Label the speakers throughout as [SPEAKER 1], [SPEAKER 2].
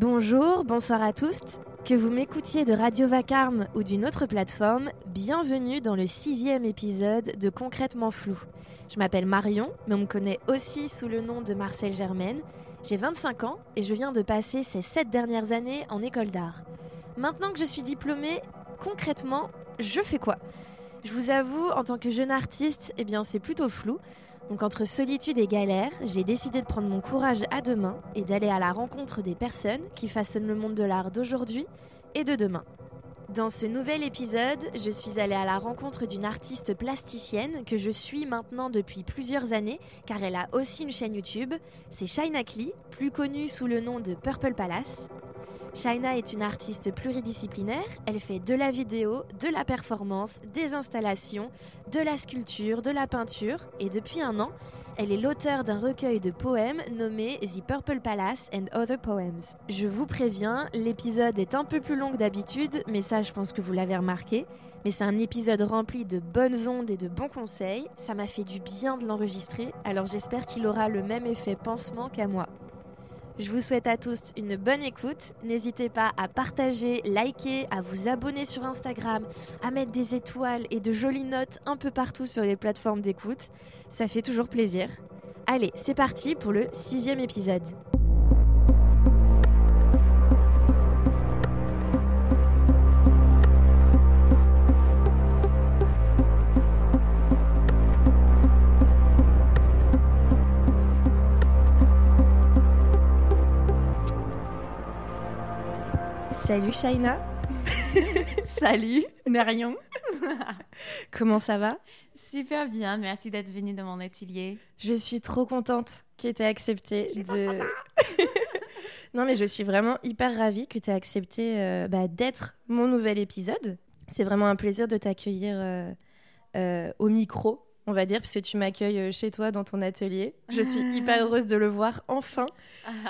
[SPEAKER 1] Bonjour, bonsoir à tous. Que vous m'écoutiez de Radio Vacarme ou d'une autre plateforme, bienvenue dans le sixième épisode de Concrètement Flou. Je m'appelle Marion, mais on me connaît aussi sous le nom de Marcel Germaine. J'ai 25 ans et je viens de passer ces 7 dernières années en école d'art. Maintenant que je suis diplômée, concrètement, je fais quoi? Je vous avoue, en tant que jeune artiste, eh bien c'est plutôt flou. Donc entre solitude et galère, j'ai décidé de prendre mon courage à deux mains et d'aller à la rencontre des personnes qui façonnent le monde de l'art d'aujourd'hui et de demain. Dans ce nouvel épisode, je suis allée à la rencontre d'une artiste plasticienne que je suis maintenant depuis plusieurs années car elle a aussi une chaîne YouTube. C'est Shaina Klee, plus connue sous le nom de Purple Palace. Shaina est une artiste pluridisciplinaire. Elle fait de la vidéo, de la performance, des installations, de la sculpture, de la peinture. Et depuis un an, elle est l'auteur d'un recueil de poèmes nommé The Purple Palace and Other Poems. Je vous préviens, l'épisode est un peu plus long que d'habitude, mais ça je pense que vous l'avez remarqué. Mais c'est un épisode rempli de bonnes ondes et de bons conseils. Ça m'a fait du bien de l'enregistrer, alors j'espère qu'il aura le même effet pansement qu'à moi. Je vous souhaite à tous une bonne écoute. N'hésitez pas à partager, liker, à vous abonner sur Instagram, à mettre des étoiles et de jolies notes un peu partout sur les plateformes d'écoute. Ça fait toujours plaisir. Allez, c'est parti pour le sixième épisode. Salut Shaina.
[SPEAKER 2] Salut Marion.
[SPEAKER 1] Comment ça va?
[SPEAKER 2] Super bien, merci d'être venue dans mon atelier.
[SPEAKER 1] Je suis trop contente que tu aies accepté de... non mais je suis vraiment hyper ravie que tu aies accepté euh, bah, d'être mon nouvel épisode. C'est vraiment un plaisir de t'accueillir euh, euh, au micro, on va dire, puisque tu m'accueilles chez toi dans ton atelier. Je suis hyper heureuse de le voir enfin.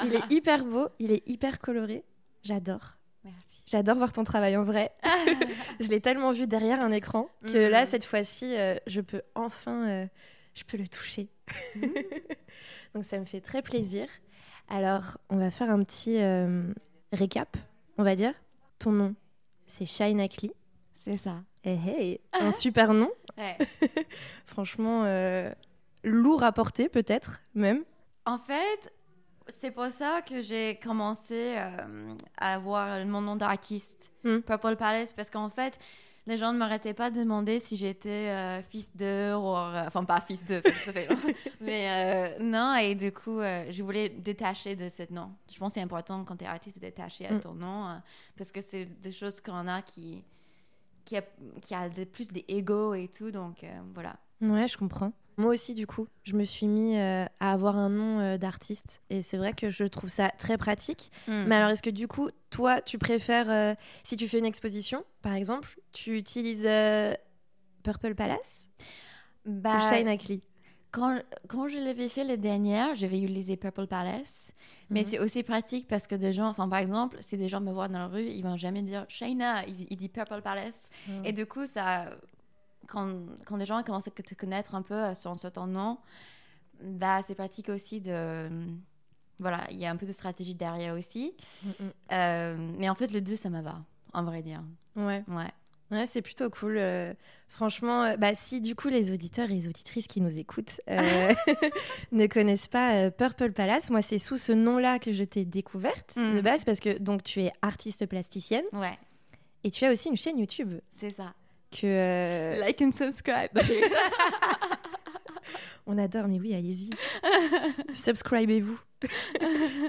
[SPEAKER 1] Il est hyper beau, il est hyper coloré. J'adore. J'adore voir ton travail en vrai. je l'ai tellement vu derrière un écran que là, mhm. cette fois-ci, euh, je peux enfin, euh, je peux le toucher. Mhm. Donc ça me fait très plaisir. Alors, on va faire un petit euh, récap, on va dire. Ton nom, c'est Shine Akli.
[SPEAKER 2] C'est ça.
[SPEAKER 1] Hey, eh, hey, un super nom. Franchement, lourd à porter peut-être même.
[SPEAKER 2] En fait, c'est pour ça que j'ai commencé euh, à avoir mon nom d'artiste, hmm. Purple Palace, parce qu'en fait, les gens ne m'arrêtaient pas de demander si j'étais euh, fils de, ou, euh, enfin pas fils de, mais non, et du coup, je voulais détacher de ce nom. Je pense que c'est important quand tu es artiste de détacher à hmm. ton nom, parce que c'est des choses qu'on a qui, qui a, qui a plus d'ego et tout, donc voilà.
[SPEAKER 1] Ouais, je comprends. Moi aussi, du coup, je me suis mis euh, à avoir un nom euh, d'artiste. Et c'est vrai que je trouve ça très pratique. Hmm. Mais alors, est-ce que du coup, toi, tu préfères, euh, si tu fais une exposition, par exemple, tu utilises Purple Palace bah, ou Shine Ackley
[SPEAKER 2] quand, quand, je l'avais fait les dernières, j'avais utilisé Purple Palace. Mais mhm. c'est aussi pratique parce que des gens, enfin par exemple, si des gens me voient dans la rue, ils vont jamais dire Shayna, il, dit Purple Palace. Mhm. Et du coup, ça, quand, quand des gens commencent à te connaître un peu euh, sur un certain nom, bah, c'est pratique aussi de. Voilà, il y a un peu de stratégie derrière aussi. Mm, mm. Euh, mais en fait, le deux, ça me va, en vrai dire.
[SPEAKER 1] Ouais. Ouais. Ouais, c'est plutôt cool. Euh, franchement, bah, si du coup les auditeurs et les auditrices qui nous écoutent ne connaissent pas Purple Palace, moi c'est sous ce nom-là que je t'ai découverte mm. de base parce que donc tu es artiste plasticienne.
[SPEAKER 2] Ouais.
[SPEAKER 1] Et tu as aussi une chaîne YouTube.
[SPEAKER 2] C'est ça
[SPEAKER 1] que... Euh,
[SPEAKER 2] like and subscribe.
[SPEAKER 1] On adore, mais oui, allez-y. Subscribez-vous.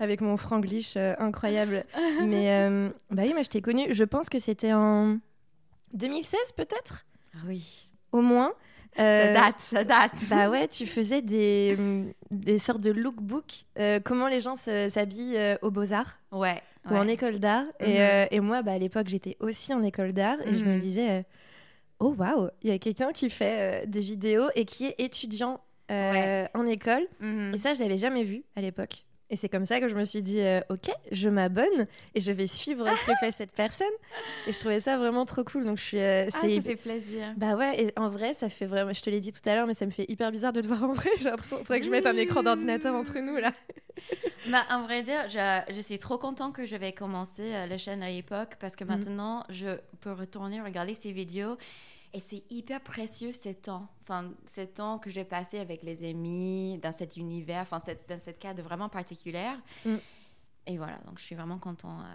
[SPEAKER 1] Avec mon franglish euh, incroyable. Mais euh, bah oui, moi je t'ai connu, je pense que c'était en 2016 peut-être?
[SPEAKER 2] Ah Oui.
[SPEAKER 1] Au moins.
[SPEAKER 2] ça date, ça date.
[SPEAKER 1] Bah ouais, tu faisais des, des sortes de lookbook. comment les gens s'habillent aux Beaux-Arts
[SPEAKER 2] Ouais.
[SPEAKER 1] Ou en école d'art. et, mhm. et, moi, bah, à l'époque, j'étais aussi en école d'art. Et je me mhm. disais oh waouh, il y a quelqu'un qui fait euh, des vidéos et qui est étudiant euh, en école. Mhm. Et ça, je l'avais jamais vu à l'époque. Et c'est comme ça que je me suis dit, euh, ok, je m'abonne et je vais suivre ce que fait cette personne. Et je trouvais ça vraiment trop cool. Donc je suis. ah,
[SPEAKER 2] ça fait plaisir.
[SPEAKER 1] Bah ouais, et en vrai, ça fait vraiment. Je te l'ai dit tout à l'heure, mais ça me fait hyper bizarre de te voir en vrai. J'ai l'impression qu'il faudrait que je mette un écran d'ordinateur entre nous là.
[SPEAKER 2] bah, en vrai dire, je, je, suis trop content que j'avais commencé la chaîne à l'époque parce que mhm. maintenant, je peux retourner regarder ces vidéos et c'est hyper précieux ces temps. Enfin, ces temps que j'ai passé avec les amis, dans cet univers, enfin, cette, dans cette cadre vraiment particulière. Mm. Et voilà, donc je suis vraiment content. Euh,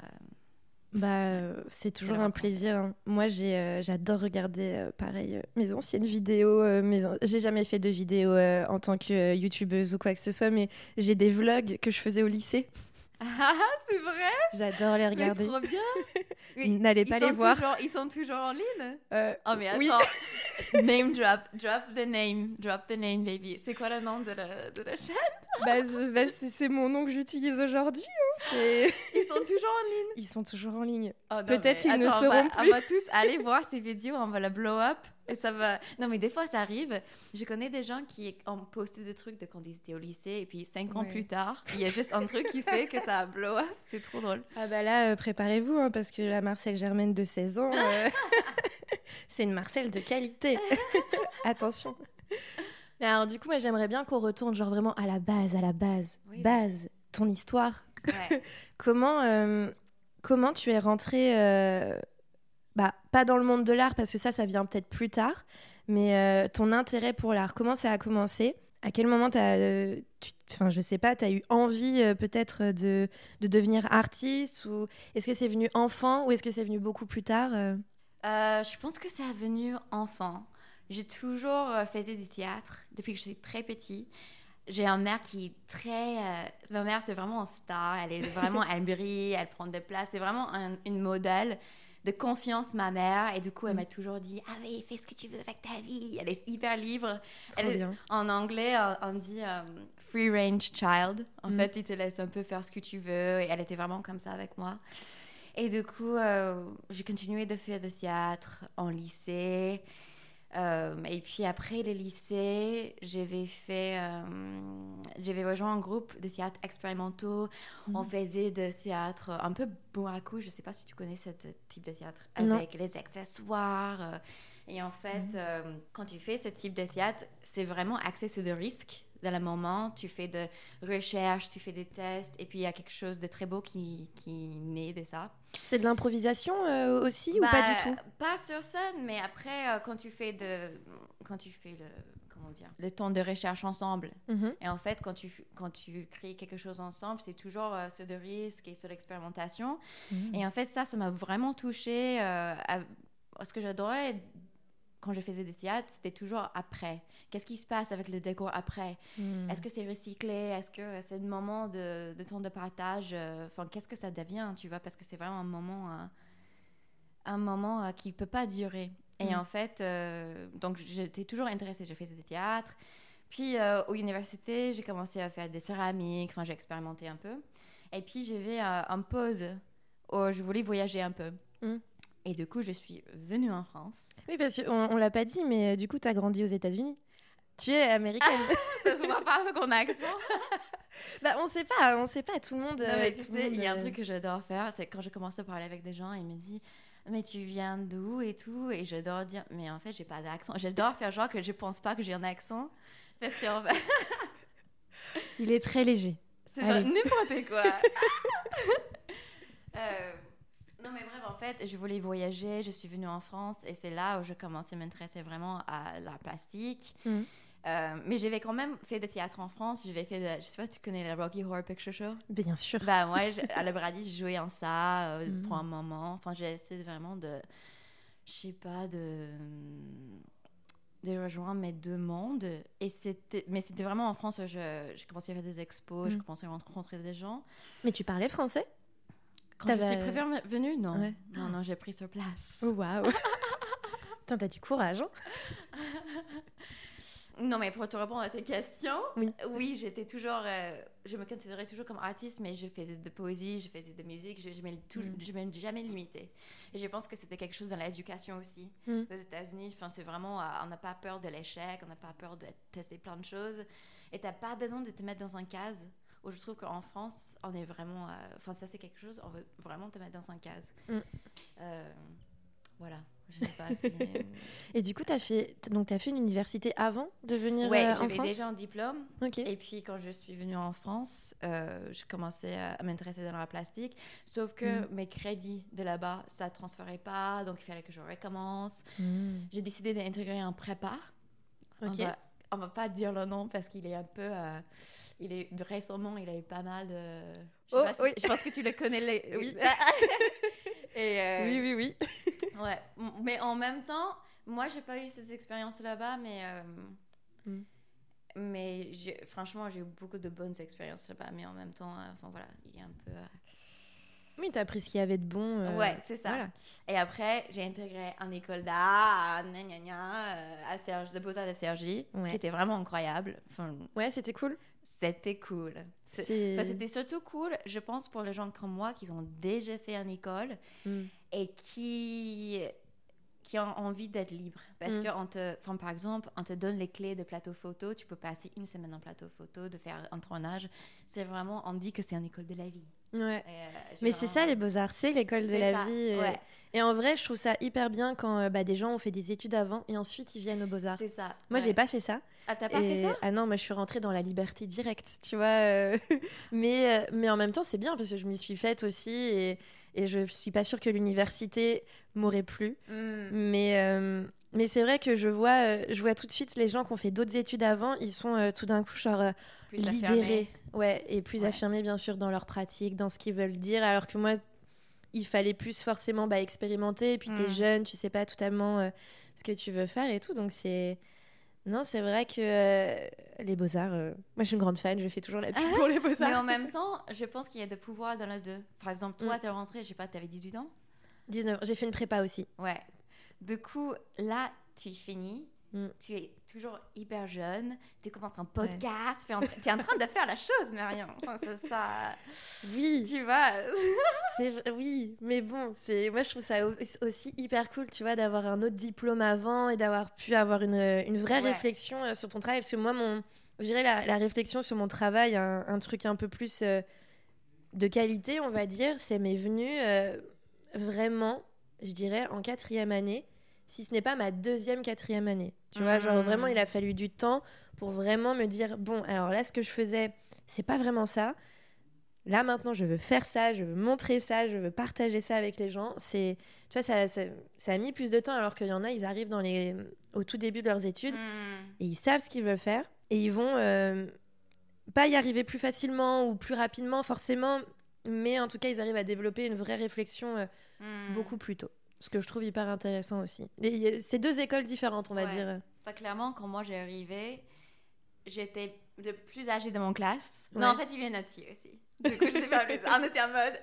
[SPEAKER 1] bah, c'est toujours un plaisir. Hein. Moi, j'ai, euh, j'adore regarder, euh, pareil, mes anciennes vidéos. Mes... J'ai jamais fait de vidéo en tant que youtubeuse ou quoi que ce soit, mais j'ai des vlogs que je faisais au lycée.
[SPEAKER 2] Ah, c'est vrai
[SPEAKER 1] J'adore les regarder.
[SPEAKER 2] trop bien
[SPEAKER 1] N'allez pas les voir.
[SPEAKER 2] ils sont toujours en ligne euh, Oh mais attends, name drop, drop the name, drop the name baby. C'est quoi le nom de la, de la chaîne
[SPEAKER 1] bah, bah c'est mon nom que j'utilise aujourd'hui. Hein.
[SPEAKER 2] Ils sont toujours en ligne
[SPEAKER 1] Ils sont toujours en ligne. Oh, Peut-être qu'ils ne seront plus.
[SPEAKER 2] On va tous aller voir ces vidéos, on va la blow up. Et ça va. Non, mais des fois, ça arrive. Je connais des gens qui ont posté des trucs de quand ils étaient au lycée, et puis cinq ans plus tard, il y a juste un truc qui fait que ça a blow up. C'est trop drôle.
[SPEAKER 1] Ah, bah là, euh, préparez-vous, hein, parce que la Marcel Germaine de 16 ans, euh, c'est une Marcel de qualité. Attention. Alors, du coup, moi, j'aimerais bien qu'on retourne, genre vraiment à la base, à la base. base, ton histoire. comment, euh, comment tu es rentrée bah, pas dans le monde de l'art parce que ça, ça vient peut-être plus tard, mais euh, ton intérêt pour l'art, comment ça a commencé? À quel moment tu as, euh, enfin, je sais pas, tu as eu envie euh, peut-être de, de, devenir artiste ou est-ce que c'est venu enfant ou est-ce que c'est venu beaucoup plus tard
[SPEAKER 2] Je pense que ça a venu enfant. J'ai toujours fait des théâtres depuis que j'étais très petit j'ai une mère qui est très. ma mère, c'est vraiment un star. Elle est vraiment. elle brille, elle prend de place. C'est vraiment une modèle de confiance, ma mère. Et du coup, elle mm. m'a toujours dit Ah, oui, fais ce que tu veux avec ta vie. Elle est hyper libre. Elle, En anglais, on dit euh, free range child. En mm. fait, il te laisse un peu faire ce que tu veux. Et elle était vraiment comme ça avec moi. Et du coup, euh, j'ai continué de faire du théâtre en lycée. Euh, et puis après le lycée, j'avais fait, euh, j'avais rejoint un groupe de théâtre expérimentaux. On mhm. faisait de théâtre un peu bourracou. Je ne sais pas si tu connais ce type de théâtre avec les accessoires. Euh. et en fait, mhm. quand tu fais ce type de théâtre, c'est vraiment axé sur le risque dans le moment, tu fais de recherche, tu fais des tests, et puis il y a quelque chose de très beau qui, qui naît de ça.
[SPEAKER 1] C'est de l'improvisation euh, aussi ou pas du
[SPEAKER 2] bah,
[SPEAKER 1] tout?
[SPEAKER 2] Pas sur scène, mais après, euh, quand tu fais de, quand tu fais le, comment dire, le temps de recherche ensemble. Mm-hmm. Et en fait, quand tu, quand tu crées quelque chose ensemble, c'est toujours euh, de risque et sur l'expérimentation. Mm. Et en fait, ça, ça m'a vraiment touchée. ce que j'adorais quand je faisais des théâtres, c'était toujours après. Qu'est-ce qui se passe avec le décor après? Hmm. Est-ce que c'est recyclé? Est-ce que c'est le moment de, de temps de partage? Euh, Enfin, qu'est-ce que ça devient, tu vois? Parce que c'est vraiment un moment, euh, un moment euh, qui ne peut pas durer. Et hmm. en fait, donc j'étais toujours intéressée. Je faisais des théâtres. Puis, aux universités, j'ai commencé à faire des céramiques. Enfin, j'ai expérimenté un peu. Et puis, j'avais un pause où je voulais voyager un peu. Hmm. Et du coup, je suis venue en France.
[SPEAKER 1] Oui, parce qu'on ne l'a pas dit, mais du coup, tu as grandi aux États-Unis. Tu es américaine.
[SPEAKER 2] ça se voit pas avec mon accent.
[SPEAKER 1] bah, on sait pas, on sait pas. Tout le monde.
[SPEAKER 2] Non, mais tu sais, il y a un euh, truc que j'adore faire, c'est quand je commence à parler avec des gens, ils me disent mais tu viens d'où et tout? Et j'adore dire mais en fait j'ai pas d'accent j'adore faire genre que je pense pas que j'ai un accent parce qu'en fait
[SPEAKER 1] il est très léger
[SPEAKER 2] c'est n'importe quoi euh, non, mais bref, en fait, je voulais voyager, je suis venue en France et c'est là où je commençais à m'intéresser vraiment à l'art plastique. Mm. Euh, mais j'avais quand même fait des théâtres en France. J'avais fait, de, je sais pas, tu connais la Rocky Horror Picture Show?
[SPEAKER 1] Bien sûr.
[SPEAKER 2] Bah ouais, à la Brady, je jouais en ça euh, mm. pour un moment. Enfin, j'ai essayé vraiment de, je sais pas, de de rejoindre mes deux mondes. Et c'était, mais c'était vraiment en France. J'ai commencé à faire des expos, je mm. commençais à rencontrer des gens.
[SPEAKER 1] Mais tu parlais français?
[SPEAKER 2] Quand je suis prévenue, non. Non, non, j'ai pris sur place.
[SPEAKER 1] Oh, waouh. t'as du courage. Hein
[SPEAKER 2] non, mais pour te répondre à tes questions, oui, j'étais toujours, euh, je me considérais toujours comme artiste, mais je faisais de poésie, je faisais de musique, je ne mm. jamais limité. Et je pense que c'était quelque chose dans l'éducation aussi. Mm. Aux États-Unis, c'est vraiment, euh, on n'a pas peur de l'échec, on n'a pas peur de tester plein de choses. Et tu n'as pas besoin de te mettre dans un case où je trouve qu'en France, on est vraiment. Euh, enfin, ça, c'est quelque chose, on veut vraiment te mettre dans un case. Mm. Euh, voilà.
[SPEAKER 1] et du coup, tu as fait, donc, as fait une université avant de venir
[SPEAKER 2] ouais,
[SPEAKER 1] euh, en France?
[SPEAKER 2] j'avais déjà un diplôme.
[SPEAKER 1] Ok.
[SPEAKER 2] Et puis, quand je suis venue en France, euh, je commençais à m'intéresser dans la plastique. Sauf que
[SPEAKER 1] Mm.
[SPEAKER 2] mes crédits de là-bas, ça ne transférait pas. Donc, il fallait que je recommence.
[SPEAKER 1] Mm.
[SPEAKER 2] J'ai décidé d'intégrer un prépa.
[SPEAKER 1] Ok.
[SPEAKER 2] On va, on va pas dire le nom parce qu'il est un peu. euh, il est récemment, il a eu pas mal de. Je,
[SPEAKER 1] Oh,
[SPEAKER 2] pas si-
[SPEAKER 1] oui.
[SPEAKER 2] je pense que tu le connais. les-
[SPEAKER 1] Oui.
[SPEAKER 2] Et euh,
[SPEAKER 1] Oui, oui, oui.
[SPEAKER 2] Ouais, mais en même temps, moi, j'ai pas eu cette expérience là-bas, mais. euh,
[SPEAKER 1] Mm.
[SPEAKER 2] Mais franchement, j'ai eu beaucoup de bonnes expériences là-bas, mais en même temps, euh, enfin voilà, il y a un peu.
[SPEAKER 1] Oui, tu as appris ce qu'il y avait de bon. euh,
[SPEAKER 2] Ouais, c'est ça.
[SPEAKER 1] voilà.
[SPEAKER 2] Et après, j'ai intégré une école d'art, à gna gna gna, euh, à Serge, de Beaux-Arts de Sergi,
[SPEAKER 1] Ouais.
[SPEAKER 2] qui était vraiment incroyable. Enfin,
[SPEAKER 1] Ouais, c'était cool.
[SPEAKER 2] c'était cool. Enfin, C'était surtout cool, je pense, pour les gens comme moi qui ont déjà fait une école
[SPEAKER 1] Mm.
[SPEAKER 2] et qui qui ont envie d'être libres. Parce
[SPEAKER 1] Mm.
[SPEAKER 2] que, on te, enfin, par exemple, on te donne les clés de plateau photo, tu peux passer une semaine en plateau photo, de faire un tournage. C'est vraiment, on dit que c'est une école de la vie.
[SPEAKER 1] Ouais.
[SPEAKER 2] Euh,
[SPEAKER 1] Mais c'est ça les beaux-arts, c'est l'école de la
[SPEAKER 2] ça,
[SPEAKER 1] vie. Et...
[SPEAKER 2] ouais.
[SPEAKER 1] et en vrai, je trouve ça hyper bien quand euh, bah, des gens ont fait des études avant et ensuite ils viennent aux beaux-arts.
[SPEAKER 2] C'est ça.
[SPEAKER 1] Moi,
[SPEAKER 2] ouais.
[SPEAKER 1] j'ai pas fait ça.
[SPEAKER 2] Ah, t'as pas
[SPEAKER 1] Et-
[SPEAKER 2] fait ça?
[SPEAKER 1] Ah non, moi je suis rentrée dans la liberté directe, tu vois. euh, mais, euh, mais en même temps, c'est bien parce que je m'y suis faite aussi et, et je suis pas sûre que l'université m'aurait plu.
[SPEAKER 2] Hmm.
[SPEAKER 1] Mais, euh, mais c'est vrai que je vois, euh, je vois tout de suite les gens qui ont fait d'autres études avant, ils sont euh, tout d'un coup genre euh, libérés. Ouais, et plus
[SPEAKER 2] Ouais.
[SPEAKER 1] affirmés bien sûr dans leur pratique, dans ce qu'ils veulent dire, alors que moi, il fallait plus forcément bah, expérimenter. Et puis t'es
[SPEAKER 2] Mm.
[SPEAKER 1] jeune, tu sais pas totalement ce que tu veux faire et tout. Donc c'est. Non, c'est vrai que les beaux-arts, euh, moi je suis une grande fan, je fais toujours la pub pour les
[SPEAKER 2] Mais
[SPEAKER 1] beaux-arts.
[SPEAKER 2] en même temps, je pense qu'il y a des pouvoirs dans les deux. Par exemple, toi,
[SPEAKER 1] Mm.
[SPEAKER 2] t'es rentrée, je sais pas, t'avais 18 ans?
[SPEAKER 1] 19, j'ai fait une prépa aussi.
[SPEAKER 2] Ouais. Du coup, là, tu es fini.
[SPEAKER 1] Mm.
[SPEAKER 2] Tu es toujours hyper jeune. Tu commences un podcast. Tu es, en train- de faire la chose, Marion. Enfin, c'est ça.
[SPEAKER 1] Oui,
[SPEAKER 2] Tu vois.
[SPEAKER 1] oui, mais bon, c'est moi je trouve ça au- aussi hyper cool, tu vois, d'avoir un autre diplôme avant et d'avoir pu avoir une, une vraie
[SPEAKER 2] Ouais.
[SPEAKER 1] réflexion euh, sur ton travail. Parce que moi, mon, je dirais la, la réflexion sur mon travail, un, un truc un peu plus euh, de qualité, on va dire, c'est m'est venu euh, vraiment, je dirais, en quatrième année, si ce n'est pas ma deuxième, quatrième année. Tu vois, genre
[SPEAKER 2] Mhm.
[SPEAKER 1] vraiment, il a fallu du temps pour vraiment me dire, bon, alors là, ce que je faisais, c'est pas vraiment ça. Là maintenant, je veux faire ça, je veux montrer ça, je veux partager ça avec les gens. C'est, tu vois, ça, ça, ça a mis plus de temps alors qu'il y en a, ils arrivent dans les, au tout début de leurs études
[SPEAKER 2] Mm.
[SPEAKER 1] et ils savent ce qu'ils veulent faire et ils vont euh, pas y arriver plus facilement ou plus rapidement forcément, mais en tout cas, ils arrivent à développer une vraie réflexion euh,
[SPEAKER 2] Mm.
[SPEAKER 1] beaucoup plus tôt. Ce que je trouve hyper intéressant aussi. C'est deux écoles différentes, on va
[SPEAKER 2] Ouais.
[SPEAKER 1] dire.
[SPEAKER 2] Pas clairement, quand moi j'ai arrivé, j'étais le plus âgée de mon classe.
[SPEAKER 1] Ouais.
[SPEAKER 2] Non, en fait, il y avait une autre fille aussi. Du coup, j'étais pas plus. On était en mode.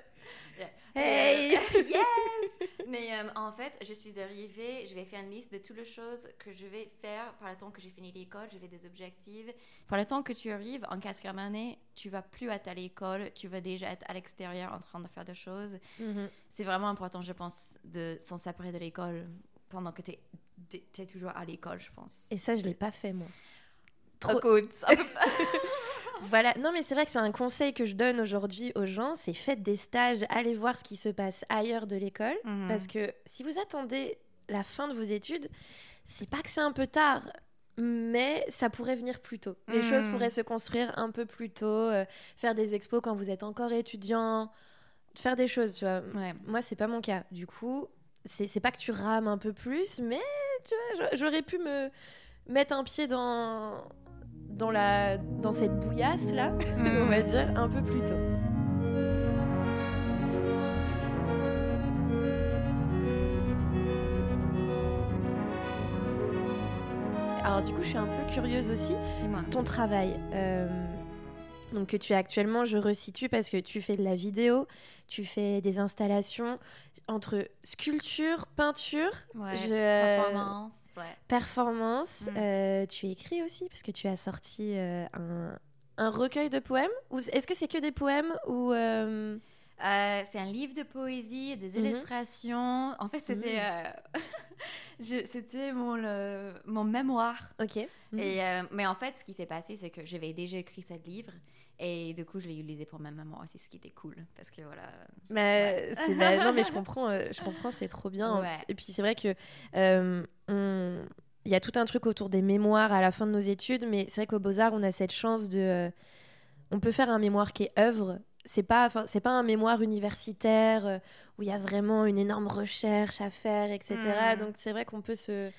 [SPEAKER 1] Hey!
[SPEAKER 2] Euh, yes! Mais euh, en fait, je suis arrivée, je vais faire une liste de toutes les choses que je vais faire par le temps que j'ai fini l'école. Je vais des objectifs. Par le temps que tu arrives en quatrième année, tu vas plus être à l'école, tu vas déjà être à l'extérieur en train de faire des choses.
[SPEAKER 1] Mhm.
[SPEAKER 2] C'est vraiment important, je pense, de s'en séparer de l'école pendant que tu es, toujours à l'école, je pense.
[SPEAKER 1] Et ça, je l'ai pas fait moi.
[SPEAKER 2] Trop
[SPEAKER 1] Trop- Voilà, non mais c'est vrai que c'est un conseil que je donne aujourd'hui aux gens, c'est faites des stages, allez voir ce qui se passe ailleurs de l'école,
[SPEAKER 2] Mhm.
[SPEAKER 1] parce que si vous attendez la fin de vos études, c'est pas que c'est un peu tard, mais ça pourrait venir plus tôt. Les
[SPEAKER 2] Mhm.
[SPEAKER 1] choses pourraient se construire un peu plus tôt, euh, faire des expos quand vous êtes encore étudiant, faire des choses, tu vois.
[SPEAKER 2] Ouais.
[SPEAKER 1] Moi, c'est pas mon cas. Du coup, c'est pas que tu rames un peu plus, mais tu vois, j'a- j'aurais pu me mettre un pied dans dans la dans cette bouillasse là, on va dire, un peu plus tôt. Alors du coup, je suis un peu curieuse aussi
[SPEAKER 2] Dis-moi.
[SPEAKER 1] ton travail. euh, donc que tu es actuellement, je resitue parce que tu fais de la vidéo, tu fais des installations entre sculpture, peinture,
[SPEAKER 2] Ouais,
[SPEAKER 1] je-
[SPEAKER 2] Performance, ouais.
[SPEAKER 1] performance.
[SPEAKER 2] Mm.
[SPEAKER 1] Euh, tu écris aussi parce que tu as sorti euh, un, un recueil de poèmes. Est-ce que c'est que des poèmes ou euh,
[SPEAKER 2] c'est un livre de poésie, des
[SPEAKER 1] Mhm.
[SPEAKER 2] illustrations. En fait, c'était je- c'était mon, le- mon mémoire.
[SPEAKER 1] Ok. Mhm.
[SPEAKER 2] Et, mais en fait, ce qui s'est passé, c'est que j'avais déjà écrit ce livre. Et du coup, je l'ai utilisé pour ma maman aussi, ce qui était cool. Parce que voilà.
[SPEAKER 1] Mais bah, non, mais je comprends, euh, je comprends, c'est trop bien. Et puis c'est vrai que. Euh, il y a tout un truc autour des mémoires à la fin de nos études, mais c'est vrai qu'au Beaux-Arts, on a cette chance de. Euh, on peut faire un mémoire qui est œuvre. C'est pas, c'est pas un mémoire universitaire où il y a vraiment une énorme recherche à faire, etc. Hmm. Donc c'est vrai qu'on peut se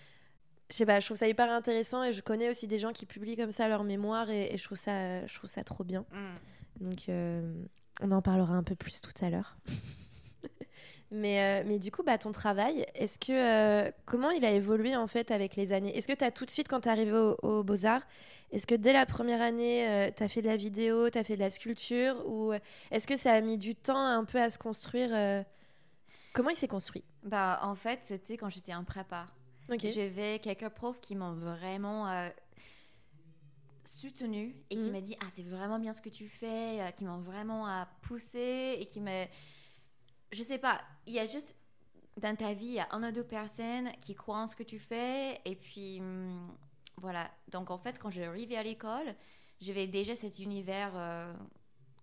[SPEAKER 1] je sais pas, je trouve ça hyper intéressant et je connais aussi des gens qui publient comme ça leur mémoire et, je, trouve ça, je trouve ça trop bien. Mm. Donc, euh, on en parlera un peu plus tout à l'heure. mais, euh, mais du coup, bah, ton travail, est-ce que euh, comment il a évolué en fait avec les années? Est-ce que tu as tout de suite, quand tu es arrivé aux Beaux-Arts, est-ce que dès la première année, tu as fait de la vidéo, tu as fait de la sculpture Ou est-ce que ça a mis du temps un peu à se construire Comment il s'est construit?
[SPEAKER 2] Bah, En fait, c'était quand j'étais en prépa. J'avais quelques profs qui m'ont vraiment euh, soutenu et qui mhm. m'ont dit Ah, c'est vraiment bien ce que tu fais, euh, qui m'ont vraiment euh, poussé et qui me. Je sais pas, il y a juste dans ta vie, il y a un ou deux personnes qui croient en ce que tu fais et puis hum, voilà. Donc en fait, quand je arrivée à l'école, j'avais déjà cet univers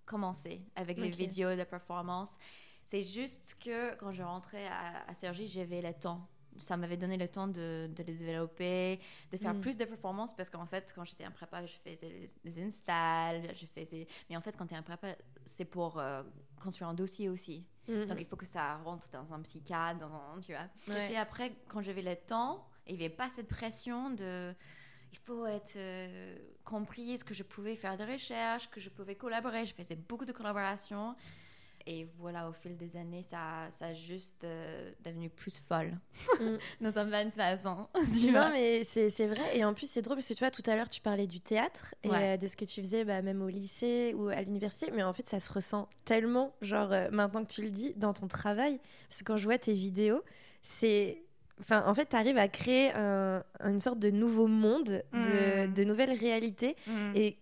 [SPEAKER 2] commencé avec les vidéos de performance. C'est juste que quand je rentrais à, à Sergi, j'avais le temps ça m'avait donné le temps de, de, les développer, de faire mm. plus de performances parce qu'en fait, quand j'étais en prépa, je faisais des installs, je faisais. Mais en fait, quand tu es en prépa, c'est pour euh, construire un dossier aussi. Mm. Donc, il faut que ça rentre dans un petit cadre, dans tu vois. Et après, quand j'avais le temps, il n'y avait pas cette pression de. Il faut être euh, compris, ce que je pouvais faire de recherche, que je pouvais collaborer. Je faisais beaucoup de collaborations. Et voilà, au fil des années, ça, ça a juste euh, devenu plus folle. Mm. Dans un bonne façon.
[SPEAKER 1] non, mais c'est vrai. Et en plus, c'est drôle parce que tu vois, tout à l'heure, tu parlais du théâtre et euh, de ce que tu faisais bah, même au lycée ou à l'université. Mais en fait, ça se ressent tellement, genre, euh, maintenant que tu le dis, dans ton travail. Parce que quand je vois tes vidéos, c'est. Enfin, en fait, tu arrives à créer un, une sorte de nouveau monde, de, mm. de nouvelles réalités. Mm. Et,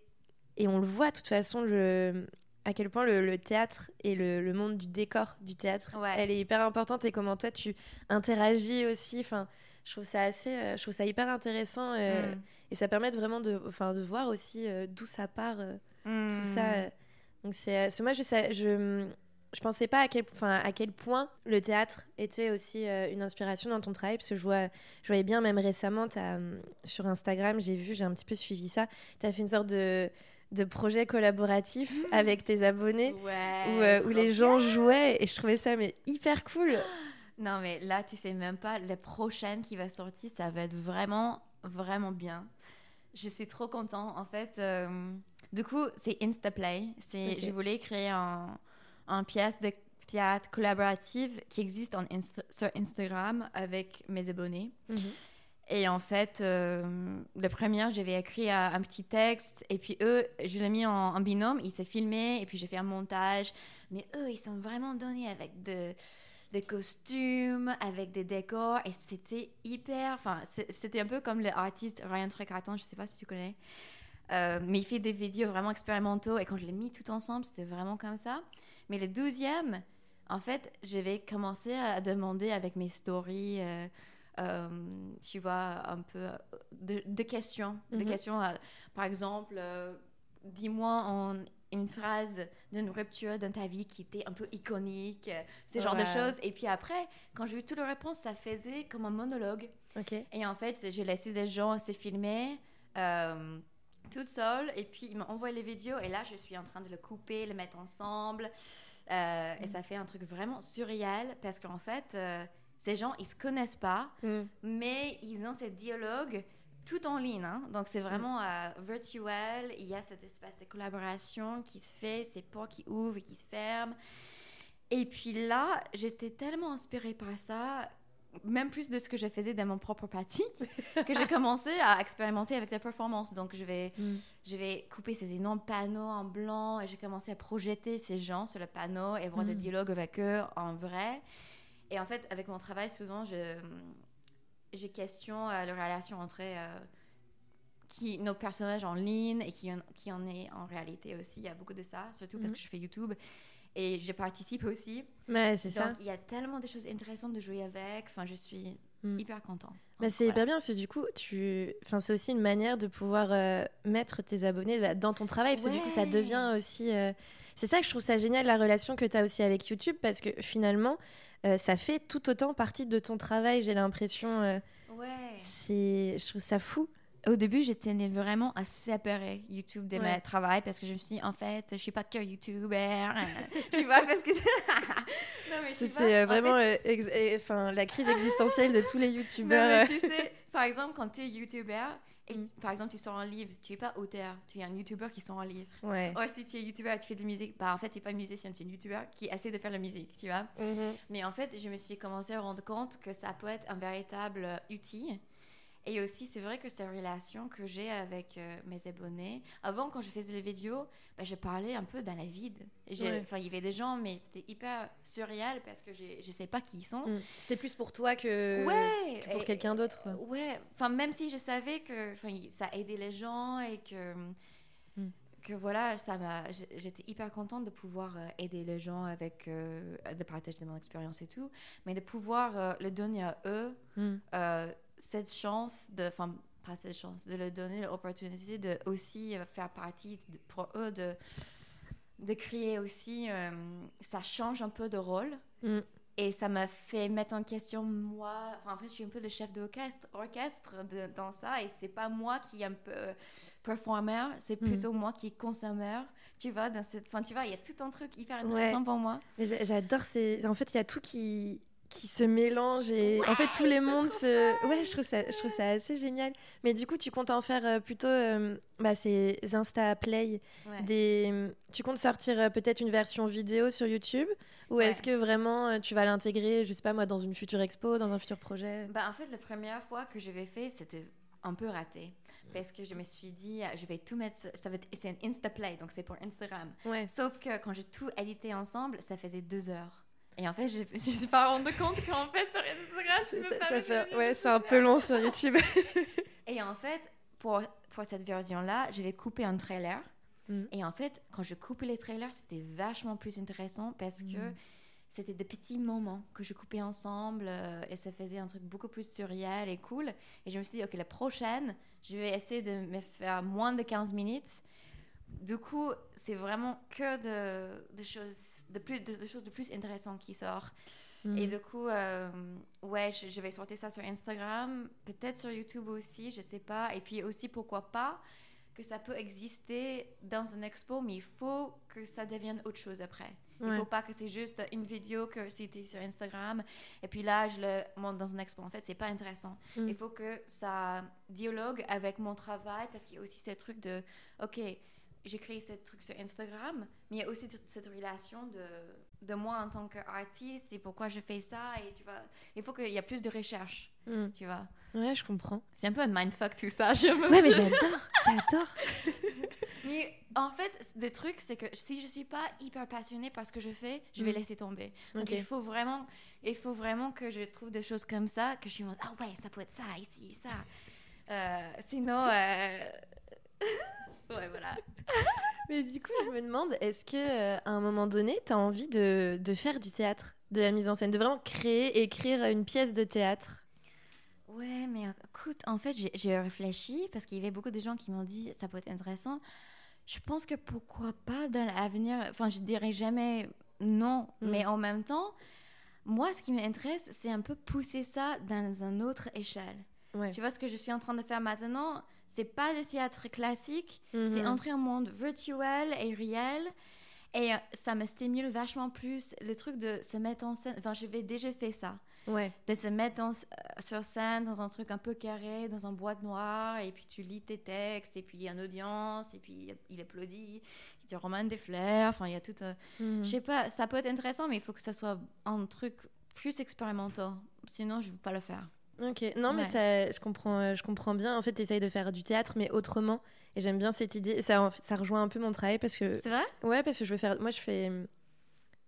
[SPEAKER 1] et on le voit, de toute façon, le, à quel point le, théâtre et le, monde du décor du théâtre, elle est hyper importante et comment toi tu interagis aussi. Enfin, je trouve ça assez, euh, je trouve ça hyper intéressant euh, mm. et ça permet vraiment de, enfin, de voir aussi euh, d'où ça part, tout ça. Mm. Donc c'est, moi je, sais, je, je pensais pas à quel, à quel point le théâtre était aussi une inspiration dans ton travail parce que je vois, je voyais bien même récemment, as, sur Instagram, j'ai vu, j'ai un petit peu suivi ça, tu as fait une sorte de de projets collaboratifs mmh. avec tes abonnés où, euh, où, les gens jouaient et je trouvais ça mais hyper cool.
[SPEAKER 2] Non mais là tu sais même pas la prochaine qui va sortir ça va être vraiment vraiment bien. Je suis trop content en fait. Euh, du coup c'est Instaplay. C'est je voulais créer un, un pièce de théâtre collaborative qui existe en sur Instagram avec mes abonnés. Mmh. Et en fait, euh, la première, j'avais écrit un, petit texte, et puis eux, je l'ai mis en, binôme, il s'est filmé, et puis j'ai fait un montage. Mais eux, ils sont vraiment donnés avec des costumes, avec des décors, et c'était hyper. Enfin, c'était un peu comme l'artiste Ryan Trecarton, je sais pas si tu connais. Euh, mais il fait des vidéos vraiment expérimentaux, et quand je l'ai mis tout ensemble, c'était vraiment comme ça. Mais le douzième, en fait, j'avais commencé à demander avec mes stories. Euh, euh, tu vois, un peu de, questions. De mhm. questions, euh, par exemple, euh, dis-moi en une phrase d'une rupture dans ta vie qui était un peu iconique, ce genre de choses. Et puis après, quand j'ai eu toutes les réponses, ça faisait comme un monologue. Et en fait, j'ai laissé des gens se filmer toute seule. Et puis, ils m'ont envoyé les vidéos. Et là, je suis en train de le couper, le mettre ensemble. Et mhm. ça fait un truc vraiment surréel parce qu'en fait, ces gens, ils se connaissent pas, mm. mais ils ont ce dialogue tout en ligne. Hein. Donc, c'est vraiment euh, virtuel. Il y a cette espèce de collaboration qui se fait, ces portes qui ouvrent et qui se ferment. Et puis là, j'étais tellement inspirée par ça, même plus de ce que je faisais dans mon propre pratique, que j'ai commencé à expérimenter avec la performance. Donc, je vais, mm. je vais couper ces énormes panneaux en blanc et j'ai commencé à projeter ces gens sur le panneau et avoir des mm. dialogues avec eux en vrai. Et en fait, avec mon travail, souvent, je, j'ai question euh, la relation entre euh, qui, nos personnages en ligne et qui, qui en est en réalité aussi. Il y a beaucoup de ça, surtout parce mhm. que je fais YouTube et je participe aussi.
[SPEAKER 1] Ouais, c'est
[SPEAKER 2] ça. Donc, il y a tellement de choses intéressantes de jouer avec. Enfin, je suis mm. hyper content.
[SPEAKER 1] Bah, c'est hyper bien parce que du coup, tu... enfin, c'est aussi une manière de pouvoir euh, mettre tes abonnés bah, dans ton travail parce que du coup, ça devient aussi. Euh, c'est ça que je trouve ça génial, la relation que tu as aussi avec YouTube parce que finalement, euh, ça fait tout autant partie de ton travail, j'ai l'impression.
[SPEAKER 2] ouais.
[SPEAKER 1] C'est... Je trouve ça fou
[SPEAKER 2] au début, j'étais vraiment à séparer YouTube de mon travail parce que je me suis dit, en fait, je suis pas que YouTuber. tu vois, parce que.
[SPEAKER 1] c'est vraiment enfin, la crise existentielle de tous les YouTubeurs.
[SPEAKER 2] tu sais, par exemple, quand tu es YouTuber, et mm. par exemple, tu sors un livre, tu es pas auteur, tu es un YouTuber qui sort un livre.
[SPEAKER 1] Ouais.
[SPEAKER 2] Ou si tu es YouTuber tu fais de la musique, bah en fait, tu n'es pas musicien, tu es un YouTuber qui essaie de faire la musique, tu vois. Mm-hmm. Mais en fait, je me suis commencé à rendre compte que ça peut être un véritable outil et aussi, c'est vrai que c'est une relation que j'ai avec euh, mes abonnés. Avant, quand je faisais les vidéos, bah, je parlais un peu dans la vide. Enfin, il y avait des gens, mais c'était hyper surréal parce que je ne sais pas qui ils sont. Mm.
[SPEAKER 1] C'était plus pour toi que,
[SPEAKER 2] ouais,
[SPEAKER 1] pour quelqu'un d'autre.
[SPEAKER 2] Ouais, enfin, même si je savais que ça aidait les gens et que. Mm. que voilà, ça m'a, j'étais hyper contente de pouvoir euh, aider les gens avec, euh, de partager mon expérience et tout, mais de pouvoir le donner à eux, mm cette chance de, enfin, pas cette chance, de leur donner l'opportunité de aussi euh, faire partie pour eux de, de créer aussi, euh, ça change un peu de rôle. Mm. Et ça m'a fait mettre en question moi. Enfin, en fait, je suis un peu le chef d'orchestre orchestre dans ça. Et c'est pas moi qui est un peu performeur, c'est mm. plutôt moi qui est consommeur. Tu vois, dans cette. Enfin, tu vois, il y a tout un truc hyper intéressant pour moi.
[SPEAKER 1] J'adore. En fait, il y a tout qui qui se mélangent et en fait tous les mondes se ouais je trouve ça je trouve ça assez génial. Mais du coup tu comptes en faire euh, plutôt euh, bah, ces Insta Play des tu comptes sortir euh, peut-être une version vidéo sur YouTube ou est-ce que vraiment tu vas l'intégrer je sais pas moi dans une future expo dans un futur projet?
[SPEAKER 2] Bah en fait la première fois que je l'ai fait c'était un peu raté parce que je me suis dit je vais tout mettre ça va c'est un Insta Play donc c'est pour Instagram. Sauf que quand j'ai tout édité ensemble ça faisait deux heures et en fait, je ne me suis pas rendu compte qu'en fait, sur Instagram, tu peux
[SPEAKER 1] ça, fait... Ouais, c'est un peu long sur YouTube.
[SPEAKER 2] et en fait, pour, pour cette version-là, je vais couper un trailer. Mm. Et en fait, quand je coupe les trailers, c'était vachement plus intéressant parce que mm. c'était des petits moments que je coupais ensemble euh, et ça faisait un truc beaucoup plus surréel et cool. Et je me suis dit, OK, la prochaine, je vais essayer de me faire moins de 15 minutes du coup, c'est vraiment que de, choses, de, plus, de, choses de plus intéressantes qui sortent. Et mhm. du coup, euh, ouais, je, vais sortir ça sur Instagram, peut-être sur YouTube aussi, je sais pas. Et puis aussi, pourquoi pas, que ça peut exister dans une expo, mais il faut que ça devienne autre chose après. Il ne faut pas que c'est juste une vidéo que c'était sur Instagram et puis là je le monte dans une expo. En fait, c'est pas intéressant. Mhm. Il faut que ça dialogue avec mon travail parce qu'il y a aussi ces trucs de OK, j'ai créé ce truc sur Instagram, mais il y a aussi toute cette relation de, de moi en tant qu'artiste et pourquoi je fais ça. Et tu vois, il faut qu'il y ait plus de recherche, hmm. tu vois.
[SPEAKER 1] Ouais, je comprends.
[SPEAKER 2] C'est un peu un mindfuck tout ça. Je
[SPEAKER 1] me... Ouais, mais j'adore, j'adore.
[SPEAKER 2] mais en fait, des trucs, c'est que si je suis pas hyper passionnée par ce que je fais, je vais hmm. laisser tomber. Donc il faut vraiment, il faut vraiment que je trouve des choses comme ça, que je suis en mode, ah ouais, ça peut être ça, ici, ça. Euh, sinon, euh... ouais, voilà.
[SPEAKER 1] Mais du coup, je me demande, est-ce que euh, à un moment donné, tu as envie de, de, faire du théâtre, de la mise en scène, de vraiment créer, écrire une pièce de théâtre?
[SPEAKER 2] Ouais, mais écoute, en fait, j'ai réfléchi parce qu'il y avait beaucoup de gens qui m'ont dit ça peut être intéressant. Je pense que pourquoi pas dans l'avenir, enfin, je dirais jamais non, mm. mais en même temps, moi, ce qui m'intéresse, c'est un peu pousser ça dans une autre échelle. Tu vois ce que je suis en train de faire maintenant? C'est pas de théâtre classique, c'est mhm. entrer en monde virtuel et réel. Et euh, ça me stimule vachement plus le truc de se mettre en scène. Enfin, j'avais déjà fait ça.
[SPEAKER 1] Ouais.
[SPEAKER 2] De se mettre euh, sur scène dans un truc un peu carré, dans un boîte noire, et puis tu lis tes textes, et puis il y a une audience, et puis il applaudit, il te remonte des fleurs. Enfin, il y a tout. Euh, mhm. Je sais pas, ça peut être intéressant, mais il faut que ça soit un truc plus expérimental. Sinon, je ne veux pas le faire.
[SPEAKER 1] Ok, non, mais ça, je, comprends, euh, je comprends bien. En fait, tu essayes de faire du théâtre, mais autrement. Et j'aime bien cette idée. Ça, ça rejoint un peu mon travail parce que.
[SPEAKER 2] C'est vrai?
[SPEAKER 1] Ouais, parce que je veux faire. Moi, je fais.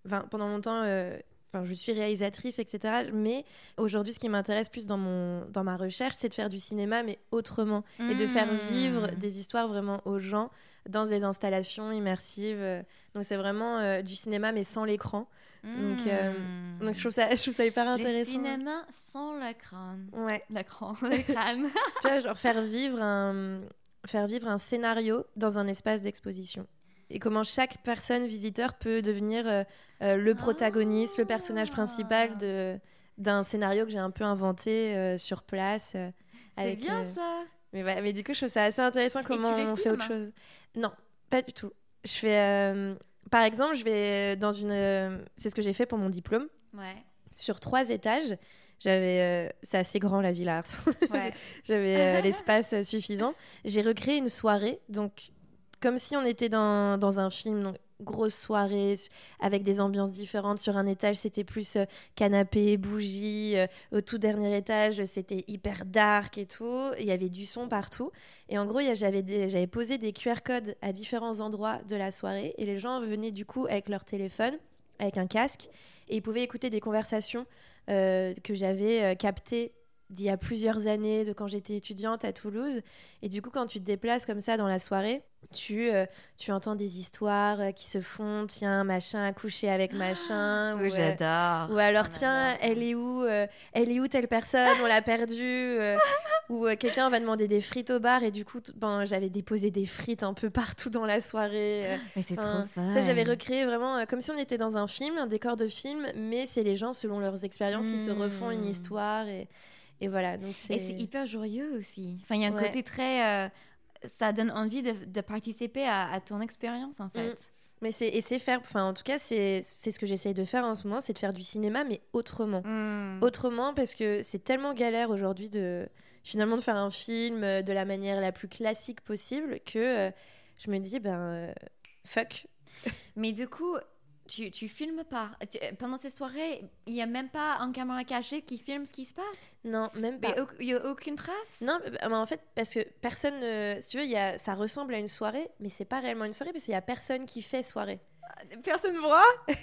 [SPEAKER 1] Enfin, pendant longtemps, euh, Enfin, je suis réalisatrice, etc. Mais aujourd'hui, ce qui m'intéresse plus dans, mon, dans ma recherche, c'est de faire du cinéma, mais autrement. Et de faire vivre mmh. des histoires vraiment aux gens dans des installations immersives. Donc, c'est vraiment du cinéma, mais sans l'écran. Donc, mmh. donc je, trouve ça, je trouve ça hyper intéressant.
[SPEAKER 2] Le cinéma sans l'écran.
[SPEAKER 1] Ouais.
[SPEAKER 2] L'écran.
[SPEAKER 1] tu vois, genre faire vivre un, faire vivre un scénario dans un espace d'exposition et comment chaque personne visiteur peut devenir euh, euh, le protagoniste, le personnage principal de d'un scénario que j'ai un peu inventé euh, sur place.
[SPEAKER 2] c'est bien ça.
[SPEAKER 1] Mais, mais du coup, je trouve ça assez intéressant comment on fait autre chose. Non, pas du tout. Je fais, par exemple, je vais dans une, c'est ce que j'ai fait pour mon diplôme.
[SPEAKER 2] Ouais.
[SPEAKER 1] Sur trois étages, j'avais, c'est assez grand la villa. Ouais. j'avais l'espace suffisant. J'ai recréé une soirée, donc comme si on était dans, dans un film, grosse soirée avec des ambiances différentes. Sur un étage, c'était plus euh, canapé, bougie. Euh, au tout dernier étage, c'était hyper dark et tout. Il y avait du son partout. Et en gros, j'avais posé des QR codes à différents endroits de la soirée. Et les gens venaient du coup avec leur téléphone, avec un casque. Et ils pouvaient écouter des conversations euh, que j'avais captées d'il y a plusieurs années, de quand j'étais étudiante à Toulouse. Et du coup, quand tu te déplaces comme ça dans la soirée, tu, euh, tu entends des histoires euh, qui se font, tiens, machin a couché avec machin.
[SPEAKER 2] ou, euh, j'adore.
[SPEAKER 1] ou alors, tiens, elle est où Elle est où telle personne? On l'a perdue. ou quelqu'un va demander des frites au bar et du coup, ben, j'avais déposé des frites un peu partout dans la soirée.
[SPEAKER 2] mais c'est trop fun.
[SPEAKER 1] J'avais recréé vraiment comme si on était dans un film, un décor de film, mais c'est les gens, selon leurs expériences, qui se refont une hmm. histoire. Et, et voilà, donc c'est...
[SPEAKER 2] Et c'est hyper joyeux aussi. Enfin, il y a un côté très ça donne envie de, participer à, ton expérience en mm. fait.
[SPEAKER 1] Mais c'est et c'est faire, enfin en tout cas c'est ce que j'essaye de faire en ce moment, c'est de faire du cinéma mais autrement, mm. autrement parce que c'est tellement galère aujourd'hui de finalement de faire un film euh, de la manière la plus classique possible que euh, je me dis ben euh, fuck.
[SPEAKER 2] Mais du coup, tu, tu filmes pas. pendant ces soirées, il n'y a même pas un caméra cachée qui filme ce qui se passe?
[SPEAKER 1] Non, même pas.
[SPEAKER 2] Il n'y a, aucune trace?
[SPEAKER 1] Non, en fait, parce que personne. si tu veux, y a, ça ressemble à une soirée, mais c'est pas réellement une soirée parce qu'il n'y a personne qui fait soirée.
[SPEAKER 2] Personne voit?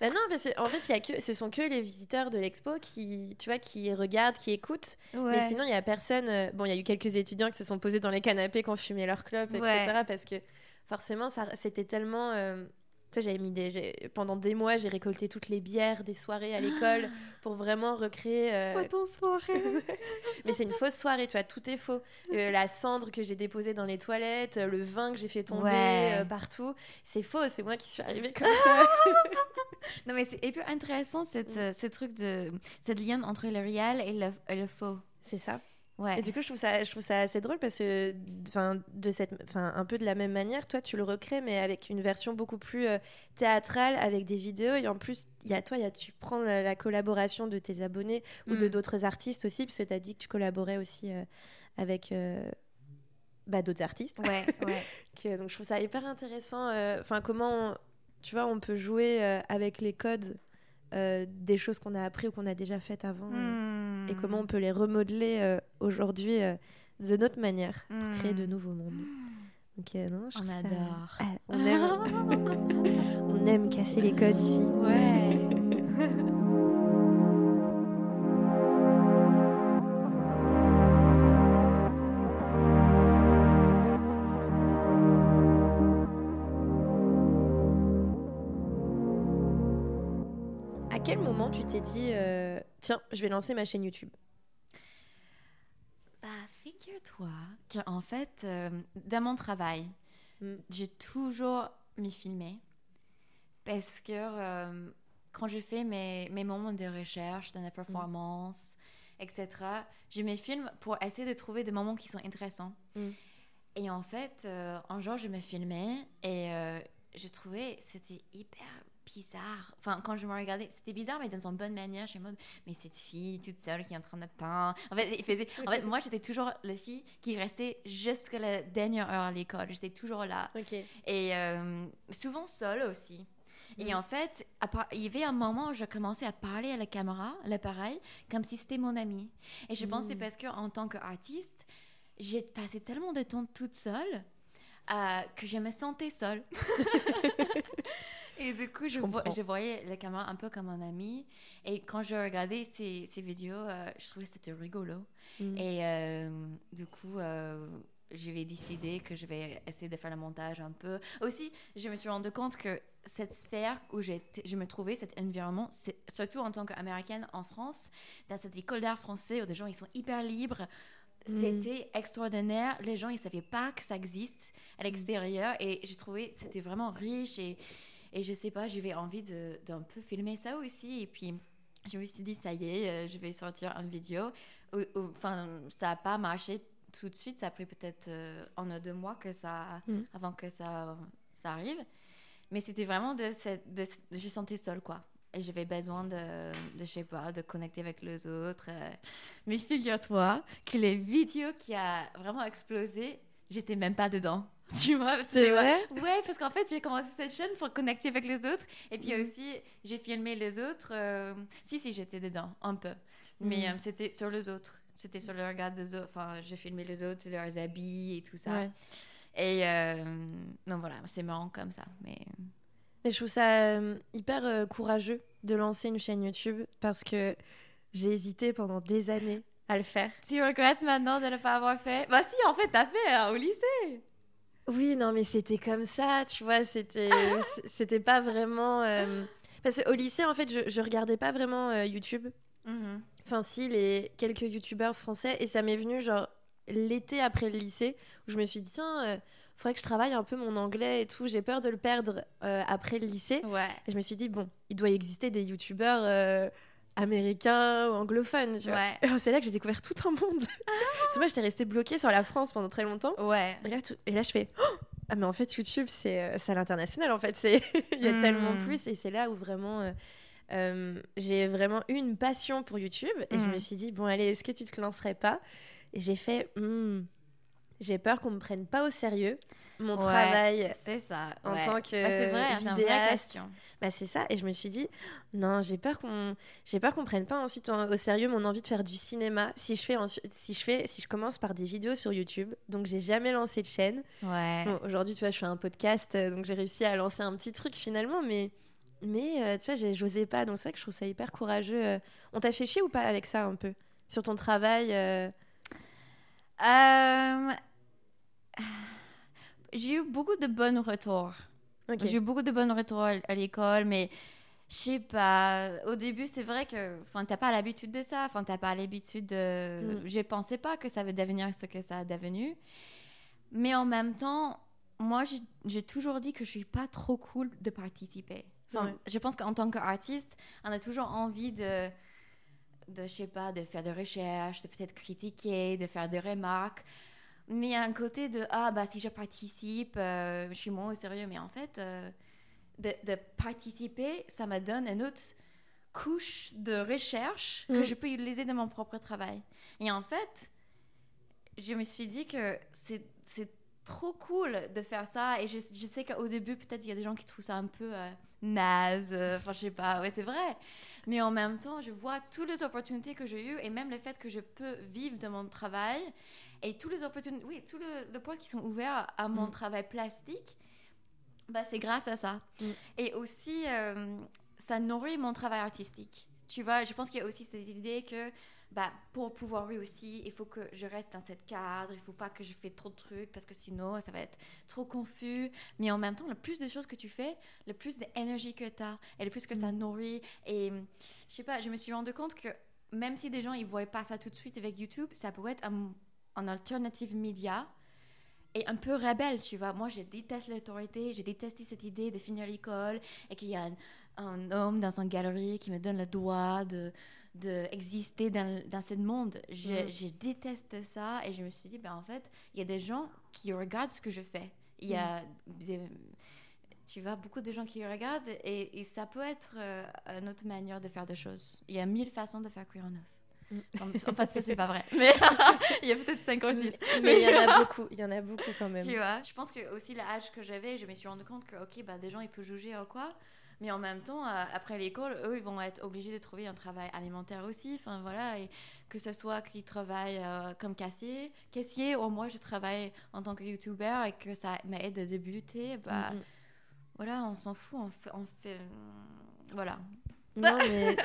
[SPEAKER 1] Bah Non, parce qu'en fait, y a que, ce sont que les visiteurs de l'expo qui, tu vois, qui regardent, qui écoutent. Mais sinon, il n'y a personne. Euh, bon, il y a eu quelques étudiants qui se sont posés dans les canapés, qui ont fumé leur clope, etc. Parce que forcément, c'était tellement. Euh, j'avais mis des, pendant des mois, j'ai récolté toutes les bières des soirées à l'école pour vraiment recréer.
[SPEAKER 2] Euh... ton soirée?
[SPEAKER 1] Mais c'est une fausse soirée, tu vois, tout est faux. Euh, la cendre que j'ai déposée dans les toilettes, euh, le vin que j'ai fait tomber euh, partout, c'est faux. C'est moi qui suis arrivée comme ça.
[SPEAKER 2] non, mais c'est hyper intéressant cette, mm. ce truc de cette lien entre le réel et le, et le faux.
[SPEAKER 1] C'est ça. Et du coup, je trouve ça, je trouve ça assez drôle parce que, enfin, de cette, enfin, un peu de la même manière, toi, tu le recrées, mais avec une version beaucoup plus euh, théâtrale, avec des vidéos. Et en plus, il y a toi, y a, tu prends la, collaboration de tes abonnés ou de mm. d'autres artistes aussi, parce que tu as dit que tu collaborais aussi euh, avec. Euh, bah, d'autres artistes.
[SPEAKER 2] Ouais,
[SPEAKER 1] que, donc je trouve ça hyper intéressant. Enfin, comment, tu vois, on peut jouer avec les codes euh, des choses qu'on a appris ou qu'on a déjà faites avant euh, et comment on peut les remodeler euh, aujourd'hui de notre manière pour créer de hmm. nouveaux mondes.
[SPEAKER 2] Donc, non, on adore.
[SPEAKER 1] on, aime... on aime casser les codes ici.
[SPEAKER 2] Ouais.
[SPEAKER 1] Tu t'es dit, euh, tiens, je vais lancer ma chaîne YouTube
[SPEAKER 2] Bah, figure-toi qu'en fait, euh, dans mon travail, mm. j'ai toujours m'y filmé parce que euh, quand je fais mes, mes, moments de recherche, de la performance, etc., je me filme pour essayer de trouver des moments qui sont intéressants. Mm. Et en fait, un jour, je me filmais et je trouvais c'était hyper bizarre. Enfin, quand je me regardais, c'était bizarre, mais dans une bonne manière. Je suis en mode, mais cette fille toute seule qui est en train de peindre. En fait, il faisait... en fait moi, j'étais toujours la fille qui restait jusqu'à la dernière heure à l'école. J'étais toujours là. Et euh, souvent seule aussi. Et mm. en fait, il y avait un moment où je commençais à parler à la caméra, à l'appareil, comme si c'était mon ami. Et je pense que c'est mm. parce qu'en tant qu'artiste, j'ai passé tellement de temps toute seule euh, que je me sentais seule. Et du coup, je, je voyais la caméra un peu comme un ami. Et quand je regardais ces, ces vidéos, euh, je trouvais que c'était rigolo. Mm. Et euh, du coup, euh, je vais décider que je vais essayer de faire le montage un peu. Aussi, je me suis rendu compte que cette sphère où je me trouvais, cet environnement, surtout en tant qu'américaine en France, dans cette école d'art français où des gens ils sont hyper libres, mm. c'était extraordinaire. Les gens ils savaient pas que ça existe à l'extérieur et j'ai trouvé c'était vraiment riche et et je sais pas, j'avais envie d'un peu filmer ça aussi. Et puis, je me suis dit, ça y est, euh, je vais sortir une vidéo. Enfin, ça n'a pas marché tout de suite. Ça a pris peut-être euh, un ou deux mois que ça, mm. avant que ça, ça arrive. Mais c'était vraiment de, de, Je sentais seule, quoi. Et j'avais besoin de, de, je sais pas, de connecter avec les autres. Euh. Mais figure-toi que les vidéos qui a vraiment explosé, j'étais même pas dedans. Tu vois
[SPEAKER 1] C'est vrai?
[SPEAKER 2] Ouais, parce qu'en fait, j'ai commencé cette chaîne pour connecter avec les autres. Et puis mhm. aussi, j'ai filmé les autres. Euh, si, si, j'étais dedans, un peu. Mais mhm. euh, c'était sur les autres. C'était sur le regard des autres. Enfin, j'ai filmé les autres, leurs habits et tout ça. Et euh, non, voilà, c'est marrant comme ça. Mais...
[SPEAKER 1] mais je trouve ça hyper courageux de lancer une chaîne YouTube parce que j'ai hésité pendant des années à le faire.
[SPEAKER 2] Tu regrettes maintenant de ne pas avoir fait? Bah si, en fait, t'as fait hein, au lycée.
[SPEAKER 1] Oui, non, mais c'était comme ça, tu vois, c'était c'était pas vraiment... Euh, parce qu'au lycée, en fait, je, je regardais pas vraiment euh, YouTube. Mhm. Enfin, si, les quelques YouTubeurs français, et ça m'est venu, genre, l'été après le lycée, où je me suis dit, tiens, il euh, faudrait que je travaille un peu mon anglais et tout, j'ai peur de le perdre après le lycée.
[SPEAKER 2] Ouais.
[SPEAKER 1] Et je me suis dit, bon, il doit exister des YouTubeurs américain ou anglophone, tu vois. C'est là que j'ai découvert tout un monde. Parce que moi, j'étais restée bloquée sur la France pendant très longtemps.
[SPEAKER 2] Ouais.
[SPEAKER 1] Et là, je fais oh Ah, mais en fait, YouTube, c'est euh, à l'international, en fait. Il y a tellement hmm. plus. Et c'est là où vraiment. Euh, euh, j'ai vraiment eu une passion pour YouTube et je hmm. me suis dit bon allez est-ce que tu te lancerais pas? Et j'ai fait hmm, j'ai peur qu'on me prenne pas au sérieux mon travail
[SPEAKER 2] c'est ça
[SPEAKER 1] en tant que
[SPEAKER 2] bah, c'est vrai
[SPEAKER 1] vidéaste. bah c'est ça et je me suis dit non j'ai peur qu'on j'ai peur qu'on prenne pas ensuite au sérieux mon envie de faire du cinéma si je fais si je fais si je commence par des vidéos sur YouTube. Donc j'ai jamais lancé de chaîne.
[SPEAKER 2] Ouais.
[SPEAKER 1] Aujourd'hui tu vois je fais un podcast euh, donc j'ai réussi à lancer un petit truc finalement mais mais euh, tu vois j'osais pas. Donc c'est vrai que je trouve ça hyper courageux euh. on t'a fait chier ou pas avec ça un peu? Sur ton travail
[SPEAKER 2] j'ai eu beaucoup de bons retours. J'ai eu beaucoup de bons retours à, l'école, mais je sais pas. Au début, c'est vrai que enfin, t'as pas l'habitude de ça. Enfin, t'as pas l'habitude de. Mm. Je pensais pas que ça va devenir ce que ça a devenu. Mais en même temps, moi, j'ai toujours dit que je suis pas trop cool de participer. Enfin, Je pense qu'en tant qu'artiste, on a toujours envie de, de, je sais pas, de faire des recherches, de peut-être critiquer, de faire des remarques. Mais il y a un côté de ah bah si je participe, euh, je suis moins au sérieux. Mais en fait, euh, de, de, participer, ça me donne une autre couche de recherche que mm. je peux utiliser dans mon propre travail. Et en fait, je me suis dit que c'est trop cool de faire ça. Et je, je sais qu'au début, peut-être il y a des gens qui trouvent ça un peu euh, naze. Enfin, je sais pas. Ouais, c'est vrai. Mais en même temps, je vois toutes les opportunités que j'ai eues et même le fait que je peux vivre de mon travail et tous les opportunités, oui, tous les points qui sont ouverts à mon mm. travail plastique, bah, c'est grâce à ça. Mm. Et aussi, euh, ça nourrit mon travail artistique. Tu vois, je pense qu'il y a aussi cette idée que bah, pour pouvoir réussir, il faut que je reste dans cette cadre, il faut pas que je fais trop de trucs parce que sinon ça va être trop confus. Mais en même temps, le plus de choses que tu fais, le plus d'énergie que tu as et le plus que ça mm. nourrit. Et je sais pas, je me suis rendu compte que même si des gens ils voient pas ça tout de suite avec YouTube, ça pourrait être un en alternative media et un peu rebelle, tu vois. Moi, je déteste l'autorité, j'ai détesté cette idée de finir l'école et qu'il y a un, homme dans une galerie qui me donne le droit de d'exister dans, dans ce monde. Je, mm. je, déteste ça et je me suis dit, ben, en fait, il y a des gens qui regardent ce que je fais. Il y a mm. tu vois, beaucoup de gens qui regardent et, et ça peut être euh, une autre manière de faire des choses. Il y a mille façons de faire cuire en neuf. En fait, ça, c'est pas vrai. Mais il y a peut-être 5 ou 6.
[SPEAKER 1] Mais il y en a beaucoup. Il y en a beaucoup quand même.
[SPEAKER 2] Tu vois, je pense que aussi l'âge que j'avais, je me suis rendu compte que, ok, bah, des gens, ils peuvent juger ou quoi. Mais en même temps, euh, après l'école, eux, ils vont être obligés de trouver un travail alimentaire aussi. Enfin, voilà. Et que ce soit qu'ils travaillent euh, comme caissier, caissier, ou moi, je travaille en tant que YouTuber et que ça m'aide à débuter, bah. Voilà, on s'en fout, on fait, on fait... voilà.
[SPEAKER 1] Non mais,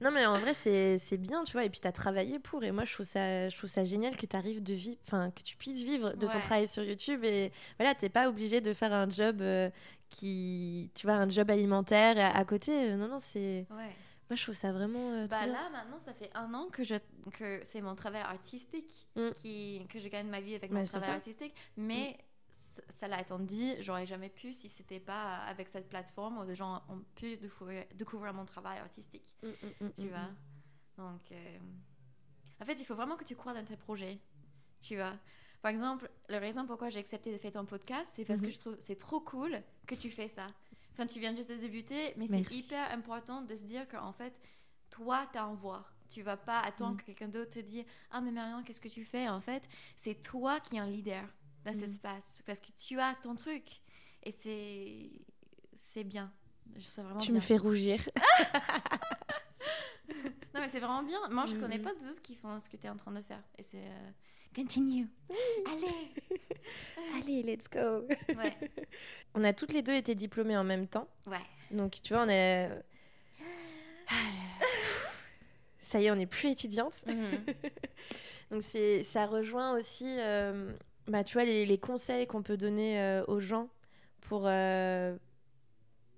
[SPEAKER 1] non, mais en vrai, c'est bien, tu vois. Et puis, tu as travaillé pour. Et moi, je trouve ça, je trouve ça génial que tu arrives de vivre, enfin, que tu puisses vivre de ton travail sur YouTube. Et voilà, t'es pas obligé de faire un job euh, qui, tu vois, un job alimentaire à, côté. Non, non, c'est.
[SPEAKER 2] Ouais.
[SPEAKER 1] Moi, je trouve ça vraiment. Euh,
[SPEAKER 2] bah là, maintenant, ça fait un an que, je, que c'est mon travail artistique, mm. qui, que je gagne ma vie avec mon travail artistique. Mais mm ça l'a attendu, j'aurais jamais pu si c'était pas avec cette plateforme où des gens ont pu découvrir, découvrir mon travail artistique. Mm, mm, mm, tu vois? Donc, euh, en fait, il faut vraiment que tu crois dans tes projets. Tu vois? Par exemple, la raison pourquoi j'ai accepté de faire ton podcast, c'est parce que mm-hmm. je trouve c'est trop cool que tu fais ça. Enfin, tu viens juste de débuter, mais c'est hyper important de se dire qu'en fait, toi, tu as en voix. Tu vas pas attendre que quelqu'un d'autre te dise Ah, mais Marion, qu'est-ce que tu fais En fait, c'est toi qui es un leader dans cet mm. espace parce que tu as ton truc et c'est c'est bien.
[SPEAKER 1] Je vraiment tu me fais rougir.
[SPEAKER 2] non mais c'est vraiment bien. Moi je connais mm. pas d'autres qui font ce que tu es en train de faire et c'est euh, continue. Allez.
[SPEAKER 1] Allez, let's go. Ouais. On a toutes les deux été diplômées en même temps.
[SPEAKER 2] Ouais.
[SPEAKER 1] Donc tu vois, on est ça y est, on n'est plus étudiante. Mm. Donc c'est ça rejoint aussi euh, bah, tu vois, les, conseils qu'on peut donner euh, aux gens pour, euh,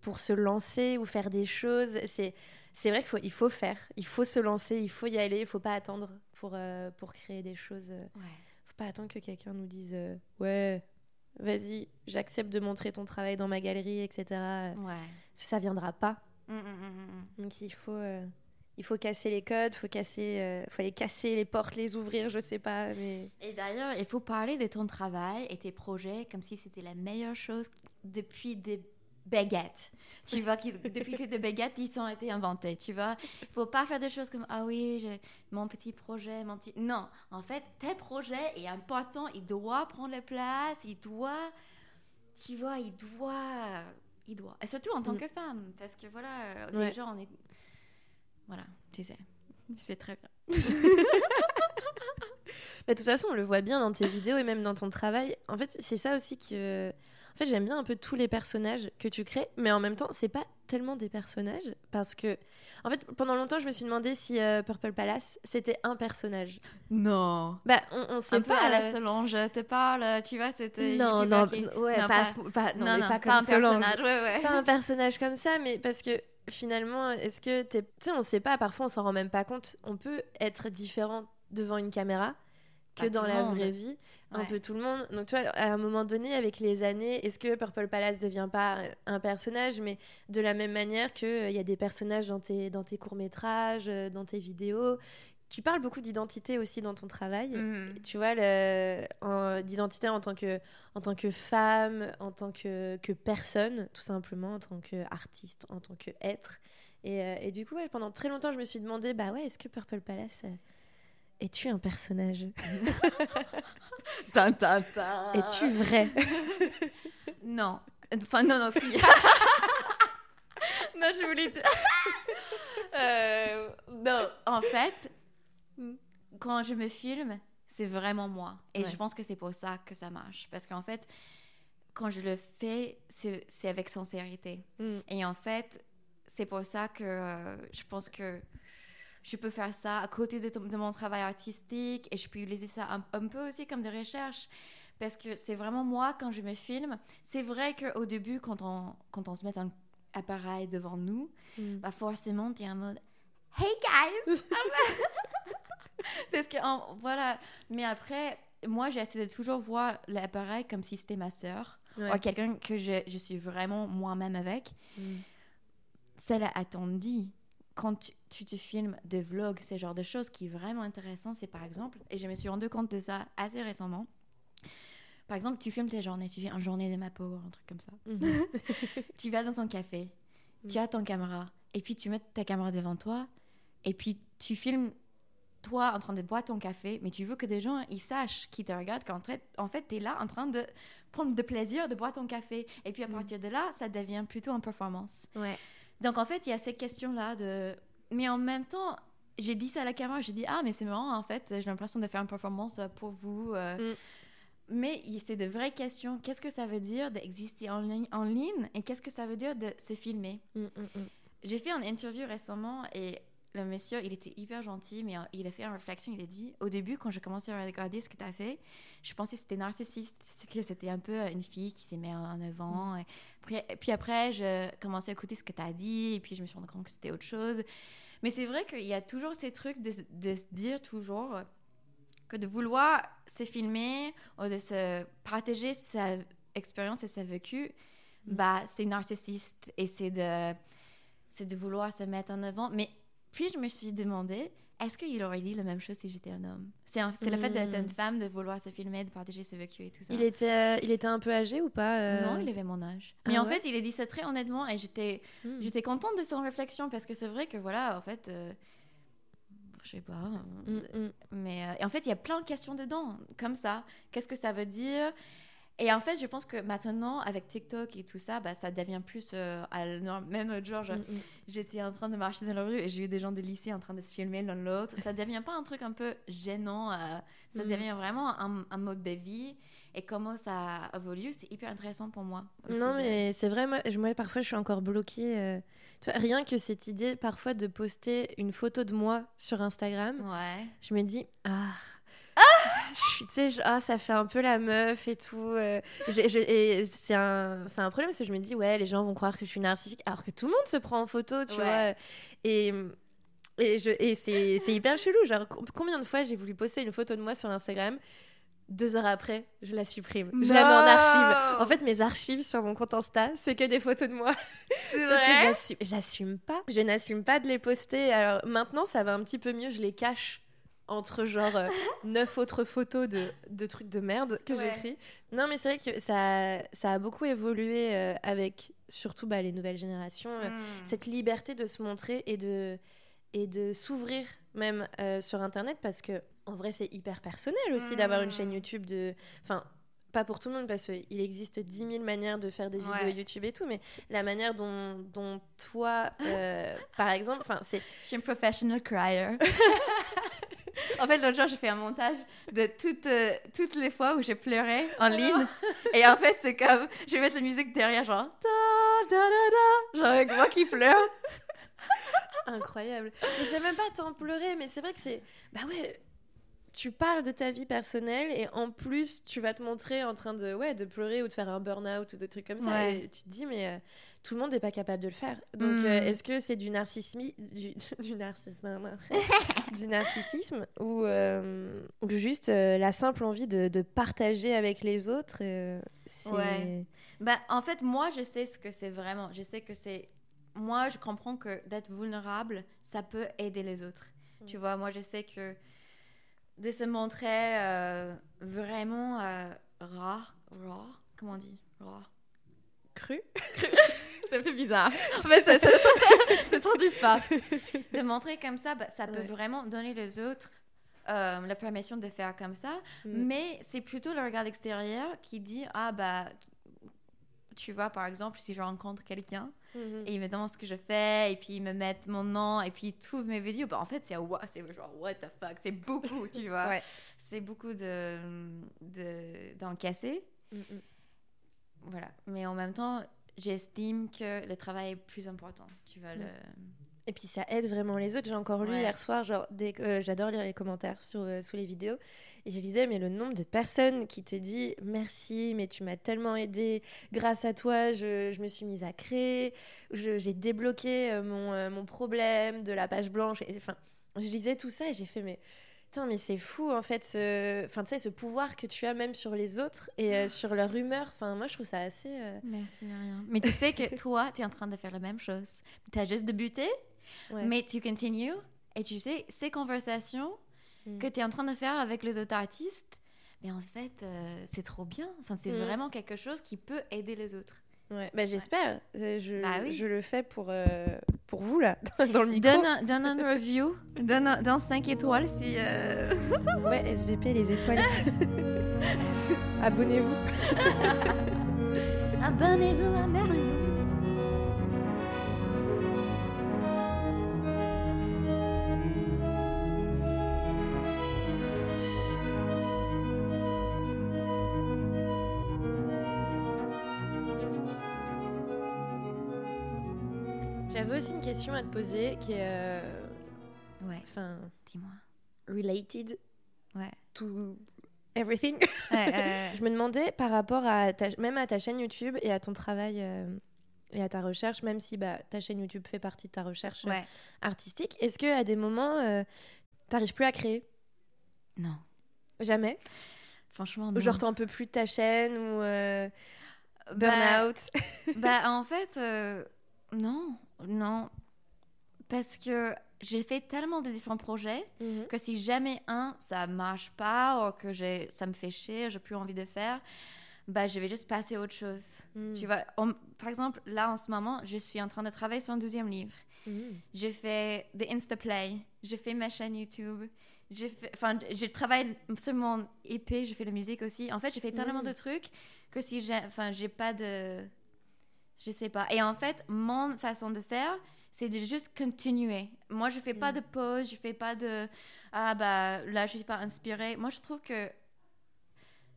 [SPEAKER 1] pour se lancer ou faire des choses, c'est, c'est vrai qu'il faut, il faut faire, il faut se lancer, il faut y aller, il faut pas attendre pour, euh, pour créer des choses. Ouais. faut pas attendre que quelqu'un nous dise Ouais, vas-y, j'accepte de montrer ton travail dans ma galerie, etc. Ouais. Ça viendra pas. Mmh, mmh, mmh, Donc il faut il faut casser les codes, faut casser, euh, faut aller casser les portes, les ouvrir, je sais pas. Mais...
[SPEAKER 2] Et d'ailleurs, il faut parler de ton travail et tes projets comme si c'était la meilleure chose depuis des baguettes. Tu vois, depuis que des baguettes ils ont été inventés, tu vois. Il faut pas faire des choses comme ah oui, mon petit projet, mon petit. Non, en fait, tes projets est important, il doit prendre la place, il doit, tu vois, il doit, il doit. Et surtout en tant mm. que femme, parce que voilà, euh, déjà on est voilà, tu sais. Tu sais très bien.
[SPEAKER 1] Bah, de toute façon, on le voit bien dans tes vidéos et même dans ton travail. En fait, c'est ça aussi que. En fait, j'aime bien un peu tous les personnages que tu crées, mais en même temps, c'est pas tellement des personnages parce que. En fait, pendant longtemps, je me suis demandé si euh, Purple Palace c'était un personnage.
[SPEAKER 2] Non.
[SPEAKER 1] Bah, on, on sait
[SPEAKER 2] un
[SPEAKER 1] pas.
[SPEAKER 2] Peu à la Solange, te parle, tu vois, c'était.
[SPEAKER 1] Non, non, ouais, pas, pas, non, mais pas, comme un personnage, ouais, ouais. Pas un personnage comme ça, mais parce que finalement, est-ce que tu sais, on sait pas, parfois on s'en rend même pas compte. On peut être différent devant une caméra que dans la vraie vie, un peu tout le monde. Donc tu vois, à un moment donné, avec les années, est-ce que Purple Palace devient pas un personnage, mais de la même manière qu'il euh, il y a des personnages dans tes, dans tes courts-métrages, euh, dans tes vidéos, tu parles beaucoup d'identité aussi dans ton travail. Mhm. Tu vois, d'identité en, tant que, en tant que femme, en tant que, que personne, tout simplement, en tant qu'artiste, en tant qu'être. Et, euh, et du coup, pendant très longtemps, je me suis demandé, bah ouais, est-ce que Purple Palace euh, es-tu un personnage? Es-tu vrai?
[SPEAKER 2] Non. Enfin, non, non, si. non, je voulais dire. Euh, non, en fait, Mm. Quand je me filme, c'est vraiment moi. Et je pense que c'est pour ça que ça marche. Parce qu'en fait, quand je le fais, c'est avec sincérité. Mm. Et en fait, c'est pour ça que euh, je pense que je peux faire ça à côté de, de mon travail artistique et je peux utiliser ça un, peu aussi comme des recherches. Parce que c'est vraiment moi quand je me filme. C'est vrai qu'au début, quand on, quand on se met un appareil devant nous, mm. bah forcément, tu es en mode Hey guys! Parce que, voilà. Mais après, moi, j'essaie de toujours voir l'appareil comme si c'était ma sœur ou quelqu'un que je, je, suis vraiment moi-même avec. Mm. Ça l'a attendu. Quand tu, te filmes des vlogs, ce genre de choses qui est vraiment intéressant, c'est par exemple, et je me suis rendu compte de ça assez récemment. Par exemple, tu filmes tes journées, tu fais une journée de ma peau, un truc comme ça. Mhm. tu vas dans un café, tu mm. as ton caméra, et puis tu mets ta caméra devant toi, et puis tu filmes toi en train de boire ton café, mais tu veux que des gens ils sachent qui te regardent qu'en fait, en fait tu es là en train de prendre de plaisir de boire ton café. Et puis à mm. partir de là, ça devient plutôt une performance.
[SPEAKER 1] Ouais.
[SPEAKER 2] Donc en fait, il y a cette question-là de... Mais en même temps, j'ai dit ça à la caméra, j'ai dit, ah mais c'est marrant en fait, j'ai l'impression de faire une performance pour vous. Euh. Mm. mais c'est de vraies questions. Qu'est-ce que ça veut dire d'exister en ligne, en ligne et qu'est-ce que ça veut dire de se filmer? Mm. J'ai fait une interview récemment et le monsieur, il était hyper gentil, mais euh, il a fait une réflexion. Il a dit Au début, quand j'ai commencé à regarder ce que tu as fait, je pensais que c'était narcissiste, que c'était un peu une fille qui s'est mise en avant. Et puis, puis, après, je commençais à écouter ce que tu as dit, et puis je me suis rendu compte que c'était autre chose. Mais c'est vrai qu'il y a toujours ces trucs de, de se dire toujours que de vouloir se filmer ou de se partager sa expérience et sa vécu, mm. bah, c'est narcissiste et c'est de, c'est de vouloir se mettre en avant. Mais puis je me suis demandé, est-ce qu'il aurait dit la même chose si j'étais un homme? C'est le fait d'être une mm. femme, de vouloir se filmer, de partager ses vécus et tout ça.
[SPEAKER 1] Il était, euh, il était un peu âgé ou pas
[SPEAKER 2] euh? Non, il avait mon âge. Ah Mais en fait, il a dit ça très honnêtement et j'étais, mm. j'étais contente de son réflexion parce que c'est vrai que voilà, en fait, euh, je sais pas. Mm, mm. Mais euh, en fait, il y a plein de questions dedans, comme ça. Qu'est-ce que ça veut dire? Et en fait, je pense que maintenant, avec TikTok et tout ça, bah, ça devient plus. Euh, même l'autre jour, mm, j'étais en train de marcher dans la rue et j'ai eu des gens de lycée en train de se filmer l'un l'autre. Ça devient pas un truc un peu gênant. Euh, ça devient vraiment un, un, mode de vie et comment ça évolue, c'est hyper intéressant pour moi.
[SPEAKER 1] non, mais c'est vrai, moi, moi, parfois, je suis encore bloquée. Euh, rien que cette idée, parfois, de poster une photo de moi sur Instagram,
[SPEAKER 2] ouais.
[SPEAKER 1] je me dis, ah. Tu sais, ah, ça fait un peu la meuf et tout. Euh, et c'est un, un problème parce que je me dis, ouais, les gens vont croire que je suis narcissique alors que tout le monde se prend en photo, tu vois. Et, et, je, et c'est hyper chelou. Genre, combien de fois j'ai voulu poster une photo de moi sur Instagram deux heures après, je la supprime. Je la mets en archive. En fait, mes archives sur mon compte Insta, c'est que des photos de moi.
[SPEAKER 2] C'est vrai
[SPEAKER 1] J'assume pas. Je n'assume pas de les poster. Alors maintenant, ça va un petit peu mieux. Je les cache entre genre euh, neuf autres photos de, de, trucs de merde que j'ai j'écris. Non, mais c'est vrai que ça, ça a beaucoup évolué euh, avec surtout bah, les nouvelles générations. Euh, hmm. Cette liberté de se montrer et de, et de s'ouvrir même sur Internet parce que en vrai, c'est hyper personnel aussi d'avoir une chaîne hmm. YouTube de. Enfin, pas pour tout le monde parce qu'il existe 10 000 manières de faire des vidéos YouTube et tout, mais la manière dont, dont toi, euh, par exemple, enfin, c'est.
[SPEAKER 2] Je suis une professional crier. en fait, l'autre jour, j'ai fait un montage de toutes, euh, toutes les fois où j'ai pleuré en ligne. et en fait, c'est comme. Je vais mettre la musique derrière, genre. Da, da, da, genre avec moi qui pleure.
[SPEAKER 1] Incroyable. Mais c'est même pas tant pleurer, mais c'est vrai que c'est. Bah ouais tu parles de ta vie personnelle et en plus tu vas te montrer en train de ouais de pleurer ou de faire un burn-out ou des trucs comme ça et tu te dis mais euh, tout le monde n'est pas capable de le faire. Donc euh, hmm. est-ce que c'est du narcissisme du, du narcissisme du narcissisme ou, euh, ou juste la simple envie de, de, partager avec les autres
[SPEAKER 2] ouais. Bah en fait moi je sais ce que c'est vraiment. Je sais que c'est moi je comprends que d'être vulnérable ça peut aider les autres. Hmm. tu vois moi je sais que de se montrer euh, vraiment euh, rare, rare, comment on dit, rare.
[SPEAKER 1] Cru
[SPEAKER 2] Ça fait bizarre. En fait, ça, ça, se pas. De montrer comme ça, bah, ça peut vraiment donner les autres euh, la permission de faire comme ça, mm. mais c'est plutôt le regard extérieur qui dit ah bah tu vois par exemple si je rencontre quelqu'un Mhm. Et ils me demandent ce que je fais, et puis ils me mettent mon nom, et puis ils trouvent mes vidéos. Bah, en fait, c'est genre, what the fuck, c'est beaucoup, tu vois. C'est beaucoup de, d'en casser. Mhm. Voilà. Mais en même temps, j'estime que le travail est plus important. Tu vois, le...
[SPEAKER 1] Et puis ça aide vraiment les autres. J'ai encore lu hier soir, genre, euh, j'adore lire les commentaires sur, euh, sous les vidéos. Et je disais, mais le nombre de personnes qui te dit merci, mais tu m'as tellement aidé, grâce à toi, je, je me suis mise à créer, j'ai débloqué euh, mon, euh, mon, problème de la page blanche. Et, enfin, je lisais tout ça et j'ai fait, mais. Putain, mais c'est fou en fait, ce, enfin, ce pouvoir que tu as même sur les autres et euh, sur leur humeur. Enfin, moi je trouve ça assez.
[SPEAKER 2] Merci Marianne. Mais tu sais que toi, tu es en train de faire la même chose. Tu as juste débuté, mais tu continues. Et tu sais, ces conversations, Mm. que tu es en train de faire avec les autres artistes, mais en fait, euh, c'est trop bien. Enfin, c'est mm. vraiment quelque chose qui peut aider les autres.
[SPEAKER 1] Ouais, bah, j'espère. Euh, je, bah je, le fais pour, euh, pour vous, là, dans le micro.
[SPEAKER 2] Donne un, donne un review, donne, un, donne 5 étoiles si...
[SPEAKER 1] ouais, SVP, les étoiles. Abonnez-vous.
[SPEAKER 2] Abonnez-vous à Merlin.
[SPEAKER 1] Question à te poser qui est. Euh,
[SPEAKER 2] ouais.
[SPEAKER 1] Enfin.
[SPEAKER 2] Dis-moi.
[SPEAKER 1] Related.
[SPEAKER 2] Ouais.
[SPEAKER 1] To everything. Je me demandais par rapport à ta, même à ta chaîne YouTube et à ton travail euh, et à ta recherche, même si bah, ta chaîne YouTube fait partie de ta recherche euh, artistique, est-ce que à des moments, tu n'arrives plus à créer?
[SPEAKER 2] Non.
[SPEAKER 1] Jamais?
[SPEAKER 2] Franchement, non.
[SPEAKER 1] Genre, t'en peux plus de ta chaîne ou
[SPEAKER 2] bah, burn-out? bah, en fait, non. Non, parce que j'ai fait tellement de différents projets mhm. que si jamais un, ça marche pas ou que ça me fait chier, j'ai plus envie de faire, bah, je vais juste passer à autre chose. Mhm. Tu vois, par exemple, là, en ce moment, je suis en train de travailler sur un deuxième livre. Mhm. J'ai fait des Instaplay, j'ai fait ma chaîne YouTube, j'ai fait, enfin, je travaille sur mon EP, je fais la musique aussi. En fait, j'ai fait tellement de trucs que si j'ai, enfin, j'ai pas de je sais pas. Et en fait, mon façon de faire, c'est de juste continuer. Moi, je fais pas mm. de pause, je fais pas de ah bah là je suis pas inspirée. Moi, je trouve que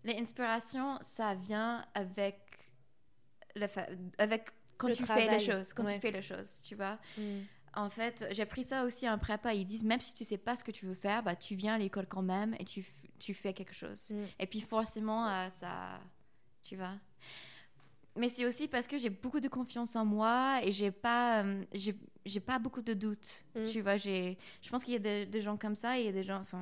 [SPEAKER 2] l'inspiration, ça vient avec le avec quand tu fais les choses, quand tu fais les choses, tu vois. Mm. En fait, j'ai pris ça aussi en prépa. Ils disent même si tu sais pas ce que tu veux faire, bah tu viens à l'école quand même et tu, tu fais quelque chose. Mm. Et puis forcément, euh, ça, tu vois mais c'est aussi parce que j'ai beaucoup de confiance en moi et j'ai pas euh, j'ai pas beaucoup de doutes mm. tu vois j'ai je pense qu'il y a des, gens comme ça il y a des gens enfin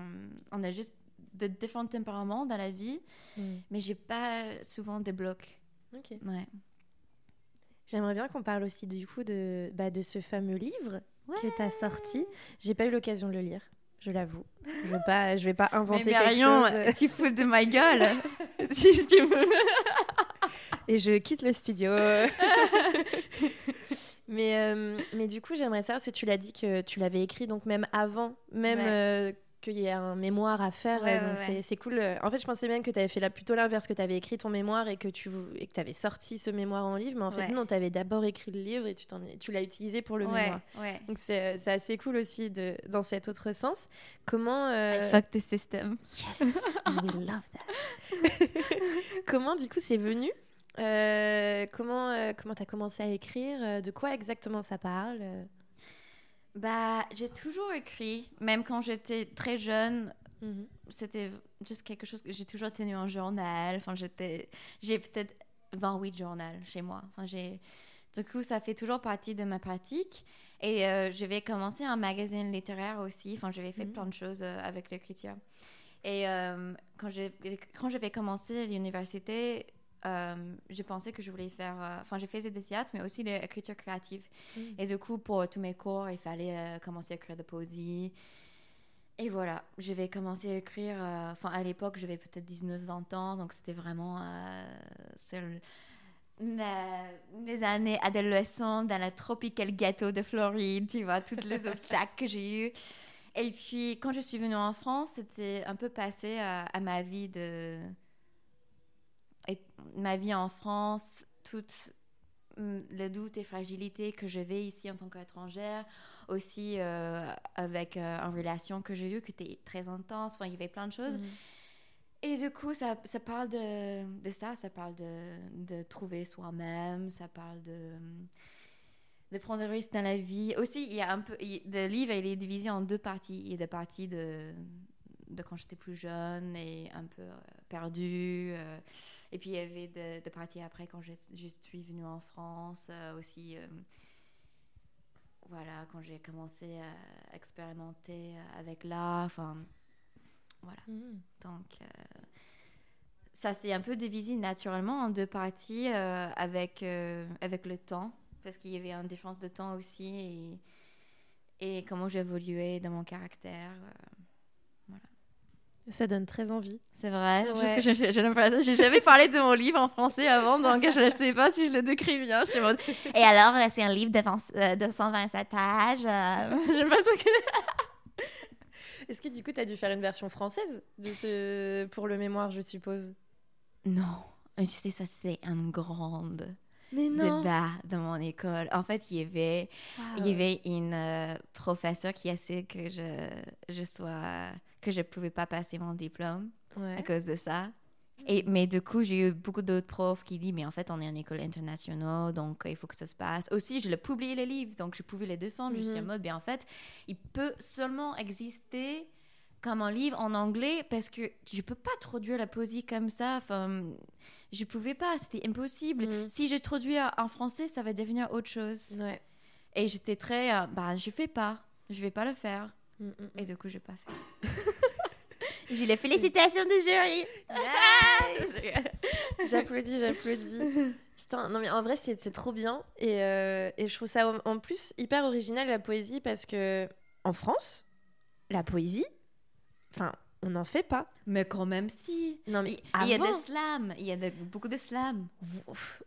[SPEAKER 2] on a juste de différents tempéraments dans la vie mm. mais j'ai pas souvent des blocs
[SPEAKER 1] ok
[SPEAKER 2] ouais
[SPEAKER 1] j'aimerais bien qu'on parle aussi du coup de bah, de ce fameux livre que tu as sorti j'ai pas eu l'occasion de le lire je l'avoue. Je vais pas, je vais pas inventer mais quelque chose.
[SPEAKER 2] tu fous de ma gueule.
[SPEAKER 1] et je quitte le studio. mais, euh, mais du coup, j'aimerais savoir, parce que tu l'as dit que tu l'avais écrit, donc même avant, même euh, qu'il y ait un mémoire à faire. c'est cool. En fait, je pensais bien que tu avais fait là plutôt l'inverse, que tu avais écrit ton mémoire et que tu et que avais sorti ce mémoire en livre. Mais en fait, non, tu avais d'abord écrit le livre et tu, tu l'as utilisé pour le mémoire. Donc, c'est assez cool aussi de, dans cet autre sens. Comment.
[SPEAKER 2] Euh... fuck the system.
[SPEAKER 1] Yes, we love that. Comment, du coup, c'est venu euh, comment euh, comment tu as commencé à écrire? Euh, De quoi exactement ça parle?
[SPEAKER 2] Bah, j'ai toujours écrit, même quand j'étais très jeune. Mhm. C'était juste quelque chose que j'ai toujours tenu en journal. Enfin, j'étais, j'ai peut-être 28 journaux chez moi. Enfin, j'ai, du coup, ça fait toujours partie de ma pratique. Et je vais commencer un magazine littéraire aussi. Enfin, j'avais fait mhm. plein de choses avec l'écriture. Et quand, j'ai, quand je vais commencer l'université, euh, j'ai pensé que je voulais faire. Euh, enfin, j'ai fait des théâtres, mais aussi l'écriture créative. Mm. Et du coup, pour tous mes cours, il fallait euh, commencer à écrire de poésie. Et voilà, je vais commencer à écrire. Enfin, à l'époque, j'avais peut-être 19-20 ans, donc c'était vraiment. mes années adolescentes dans la tropical gâteau de Floride, tu vois, tous les obstacles que j'ai eus. Et puis, quand je suis venue en France, c'était un peu passé à ma vie de et ma vie en France, toutes les doutes et fragilités que je vais ici en tant qu'étrangère, aussi euh, avec euh, une relation que j'ai eue qui était très intense, enfin, il y avait plein de choses. Mhm. Et du coup, ça, ça parle de, de, ça, ça parle de, de trouver soi-même, ça parle de, de prendre des risques dans la vie. Aussi, il y a un peu, le livre, il est divisé en deux parties. Il y a des parties de, de quand j'étais plus jeune et un peu euh, perdue. Et puis il y avait des parties après quand je, suis venue en France euh, aussi. Euh, voilà, quand j'ai commencé à expérimenter avec l'art. Enfin, voilà. Mm. Donc, euh, ça s'est un peu divisé naturellement en deux parties avec, avec le temps, parce qu'il y avait une différence de temps aussi et, et comment j'évoluais dans mon caractère.
[SPEAKER 1] Ça donne très envie.
[SPEAKER 2] C'est vrai. Ouais. J'ai j'ai jamais parlé de mon livre en français avant, donc je ne sais pas si je le décris bien. Et alors, euh, c'est un livre de, de 127 pages. Euh, pas
[SPEAKER 1] que... Est-ce que du coup, tu as dû faire une version française de ce... pour le mémoire, je suppose?
[SPEAKER 2] Non. Tu sais, ça, c'était un grand débat dans mon école. En fait, il y avait, il y avait une euh, professeure qui a essayé que je, je sois que je pouvais pas passer mon diplôme à cause de ça. Et, mais du coup, j'ai eu beaucoup d'autres profs qui disent, mais en fait, on est en école internationale, donc il faut que ça se passe. Aussi, je l'ai publié les livres, donc je pouvais les défendre. Je suis en mhm. mode, bien en fait, il peut seulement exister comme un livre en anglais parce que je peux pas traduire la poésie comme ça. Enfin, je pouvais pas, c'était impossible. Mhm. Si j'ai traduit en français, ça va devenir autre chose.
[SPEAKER 1] Ouais.
[SPEAKER 2] Et j'étais très, euh, bah, je fais pas, je vais pas le faire. Mm, mm, Et du coup, j'ai pas fait.
[SPEAKER 1] J'ai les félicitations du jury. j'applaudis, j'applaudis. Putain, non mais en vrai c'est trop bien et, euh, et, je trouve ça en plus hyper original la poésie parce que en France, la poésie, enfin on n'en fait pas.
[SPEAKER 2] Mais quand même, si.
[SPEAKER 1] Non, mais
[SPEAKER 2] il, y a des slams. Il y a beaucoup de slams.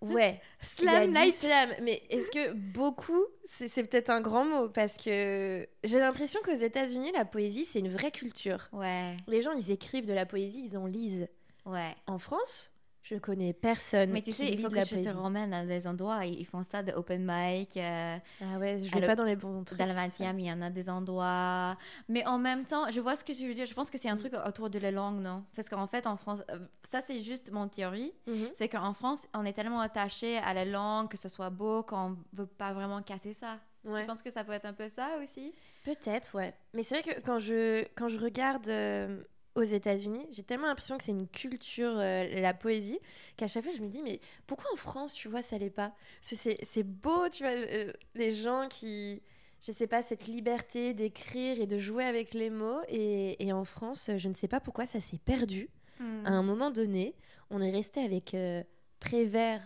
[SPEAKER 1] Ouais.
[SPEAKER 2] Slam night.
[SPEAKER 1] Slam. Mais est-ce que beaucoup, c'est peut-être un grand mot parce que j'ai l'impression qu'aux États-Unis, la poésie, c'est une vraie culture.
[SPEAKER 2] Ouais.
[SPEAKER 1] Les gens, ils écrivent de la poésie, ils en lisent.
[SPEAKER 2] Ouais.
[SPEAKER 1] En France, je connais personne.
[SPEAKER 2] Mais tu sais, il faut que je te ramène à des endroits. Ils font ça de open mic. Euh,
[SPEAKER 1] ah ouais, je vais pas dans les bons trucs.
[SPEAKER 2] Dans la il y en a des endroits. Mais en même temps, je vois ce que tu veux dire. Je pense que c'est un truc autour de la langue, non? Parce qu'en fait, en France, euh, ça c'est juste mon théorie. Mhm. C'est qu'en France, on est tellement attaché à la langue, que ce soit beau, qu'on veut pas vraiment casser ça. Je pense que ça peut être un peu ça aussi?
[SPEAKER 1] Peut-être, ouais. Mais c'est vrai que quand je, quand je regarde euh, aux États-Unis, j'ai tellement l'impression que c'est une culture, euh, la poésie, qu'à chaque fois je me dis, mais pourquoi en France, tu vois, ça l'est pas? C'est beau, tu vois, euh, les gens qui, je sais pas, cette liberté d'écrire et de jouer avec les mots. Et, et, en France, je ne sais pas pourquoi ça s'est perdu. Hmm. À un moment donné, on est resté avec euh, Prévert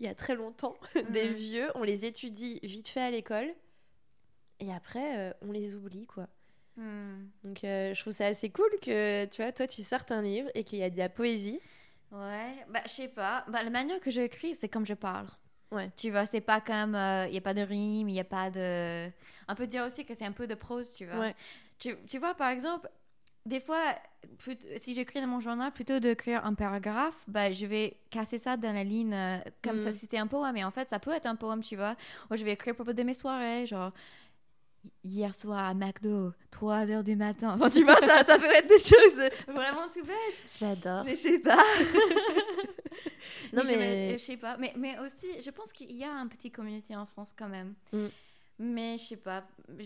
[SPEAKER 1] il y a très longtemps, des hmm. vieux, on les étudie vite fait à l'école. Et après, on les oublie, quoi. Hmm. Donc euh, je trouve ça assez cool que tu vois, toi tu sortes un livre et qu'il y a de la poésie.
[SPEAKER 2] Ouais, bah je sais pas. Bah, la manière que j'écris, c'est comme je parle.
[SPEAKER 1] Ouais.
[SPEAKER 2] Tu vois, c'est pas comme. Il euh, n'y a pas de rime, il n'y a pas de. On peut dire aussi que c'est un peu de prose, tu vois.
[SPEAKER 1] Ouais.
[SPEAKER 2] Tu, tu, vois, par exemple, des fois, si j'écris dans mon journal, plutôt d'écrire un paragraphe, bah, je vais casser ça dans la ligne euh, comme ça hmm. si c'était un poème. Mais en fait, ça peut être un poème, tu vois. Ou je vais écrire à propos de mes soirées, genre hier soir à McDo, 3 heures du matin. Enfin, tu vois, ça, ça peut être des choses vraiment tout bêtes.
[SPEAKER 1] J'adore.
[SPEAKER 2] Mais je sais pas. non, mais. Je, sais pas. Mais, mais aussi, je pense qu'il y a un petit communauté en France quand même. Mm. Mais je sais pas. Euh,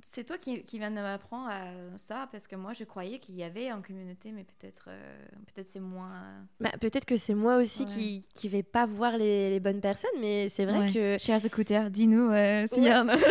[SPEAKER 2] c'est toi qui, qui viens de m'apprendre ça parce que moi je croyais qu'il y avait en communauté, mais peut-être euh, peut-être c'est moins.
[SPEAKER 1] Bah, peut-être que c'est moi aussi qui qui vais pas voir les, les bonnes personnes, mais c'est vrai que.
[SPEAKER 2] Chers écouteurs, dis-nous euh, s'il y en a.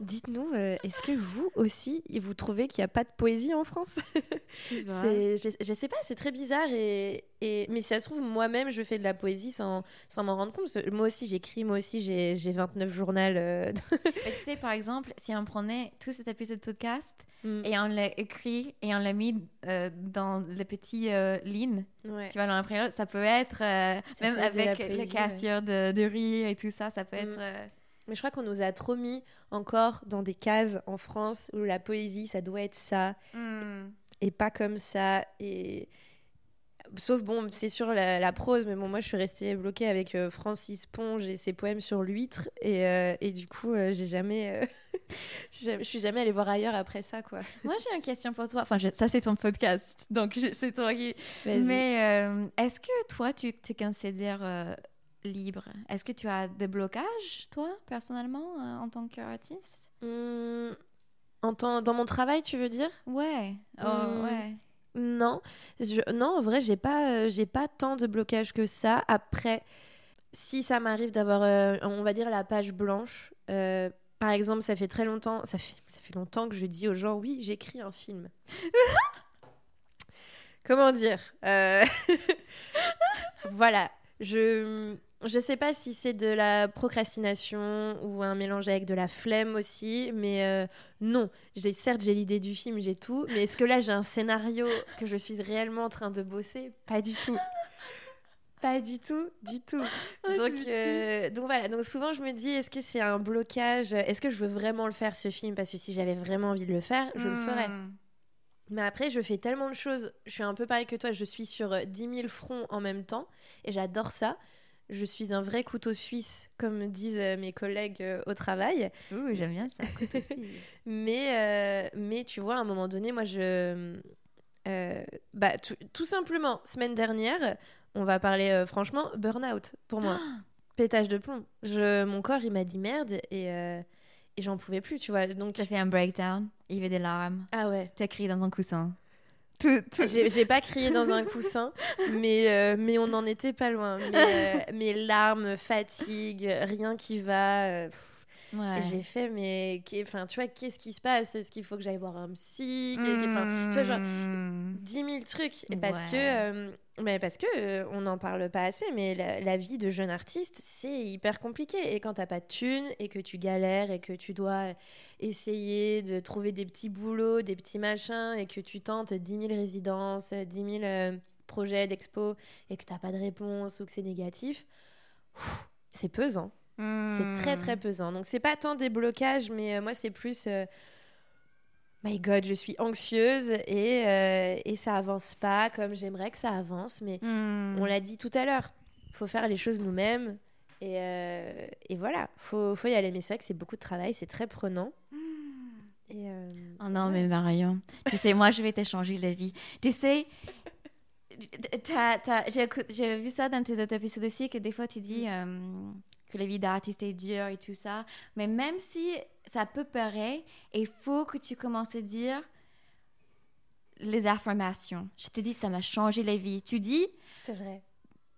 [SPEAKER 1] Dites-nous, est-ce que vous aussi vous trouvez qu'il n'y a pas de poésie en France? Je, je, sais pas, c'est très bizarre et, et mais si ça se trouve moi-même je fais de la poésie sans, sans m'en rendre compte. Moi aussi j'écris, moi aussi j'ai 29 journaux.
[SPEAKER 2] tu sais, par exemple, si on prenait tout cet épisode de podcast mm. et on l'a écrit et on l'a mis euh, dans les petites euh, lignes, tu vois, l'impression, ça peut être, euh, même avec les cassures de, de, riz et tout ça, ça peut mm. être...
[SPEAKER 1] Mais je crois qu'on nous a trop mis encore dans des cases en France où la poésie, ça doit être ça
[SPEAKER 2] mm.
[SPEAKER 1] et pas comme ça. Et Sauf, bon, c'est sur la, prose, mais bon, moi, je suis restée bloquée avec euh, Francis Ponge et ses poèmes sur l'huître. Et, euh, et, du coup, euh, j'ai jamais. je suis jamais allée voir ailleurs après ça, quoi.
[SPEAKER 2] Moi, j'ai une question pour toi. Enfin, ça, c'est ton podcast. Donc, c'est toi qui. Mais est-ce que toi, tu te considères libre? Est-ce que tu as des blocages, toi, personnellement, en tant qu'artiste?
[SPEAKER 1] Mmh, en Dans mon travail, tu veux dire?
[SPEAKER 2] Ouais. Oh, mmh. ouais.
[SPEAKER 1] Non, non, en vrai, j'ai pas, euh, j'ai pas tant de blocage que ça. Après, si ça m'arrive d'avoir, euh, on va dire, la page blanche, euh, par exemple, ça fait très longtemps, ça fait, ça fait longtemps que je dis aux gens, oui, j'écris un film. Comment dire Voilà, je je sais pas si c'est de la procrastination ou un mélange avec de la flemme aussi, mais euh, non. J'ai certes j'ai l'idée du film, j'ai tout, mais est-ce que là j'ai un scénario que je suis réellement en train de bosser? Pas du tout. Pas du tout, du tout. Oh, donc, euh, donc voilà, donc souvent je me dis, est-ce que c'est un blocage? Est-ce que je veux vraiment le faire ce film? Parce que si j'avais vraiment envie de le faire, je le ferais. Hmm. Mais après, je fais tellement de choses. Je suis un peu pareil que toi, je suis sur 10 000 fronts en même temps et j'adore ça je suis un vrai couteau suisse, comme disent euh, mes collègues euh, au travail.
[SPEAKER 2] Oui, j'aime bien ça,
[SPEAKER 1] mais, euh, mais tu vois, à un moment donné, moi, je. bah, tout simplement, semaine dernière, on va parler franchement, burn-out pour moi. Pétage de plomb. Je, mon corps, il m'a dit merde et, et j'en pouvais plus, tu vois. Donc,
[SPEAKER 2] as fait un breakdown, il y avait des larmes.
[SPEAKER 1] Ah ouais.
[SPEAKER 2] T'as crié dans un coussin.
[SPEAKER 1] J'ai pas crié dans un coussin, mais, euh, on n'en était pas loin. Mais, euh, mes larmes, fatigue, rien qui va. Euh, j'ai fait, mais enfin, tu vois, qu'est-ce qui se passe? Est-ce qu'il faut que j'aille voir un psy? Enfin, Tu vois, genre, 10 hmm. 000 trucs. Et parce que, mais parce que on n'en parle pas assez, mais la, vie de jeune artiste, c'est hyper compliqué. Et quand t'as pas de thunes et que tu galères et que tu dois essayer de trouver des petits boulots, des petits machins, et que tu tentes 10 000 résidences, 10 000 projets d'expo, et que t'as pas de réponse ou que c'est négatif, c'est pesant. C'est très très hmm. pesant. Donc c'est pas tant des blocages, mais euh, moi c'est plus euh, My God, je suis anxieuse et, euh, et ça avance pas comme j'aimerais que ça avance. Mais hmm. on l'a dit tout à l'heure, faut faire les choses nous-mêmes et, et, voilà, faut, faut y aller. Mais c'est vrai que c'est beaucoup de travail, c'est très prenant. Hmm.
[SPEAKER 2] Et oh non, mais Marion, tu sais, moi je vais t'échanger la vie. Tu sais, j'ai vu ça dans tes autres épisodes aussi, que des fois tu dis que la vie d'artiste est dure et tout ça. Mais même si ça peut paraître, il faut que tu commences à dire les affirmations. Je te dis, ça m'a changé la vie. Tu dis,
[SPEAKER 1] c'est vrai.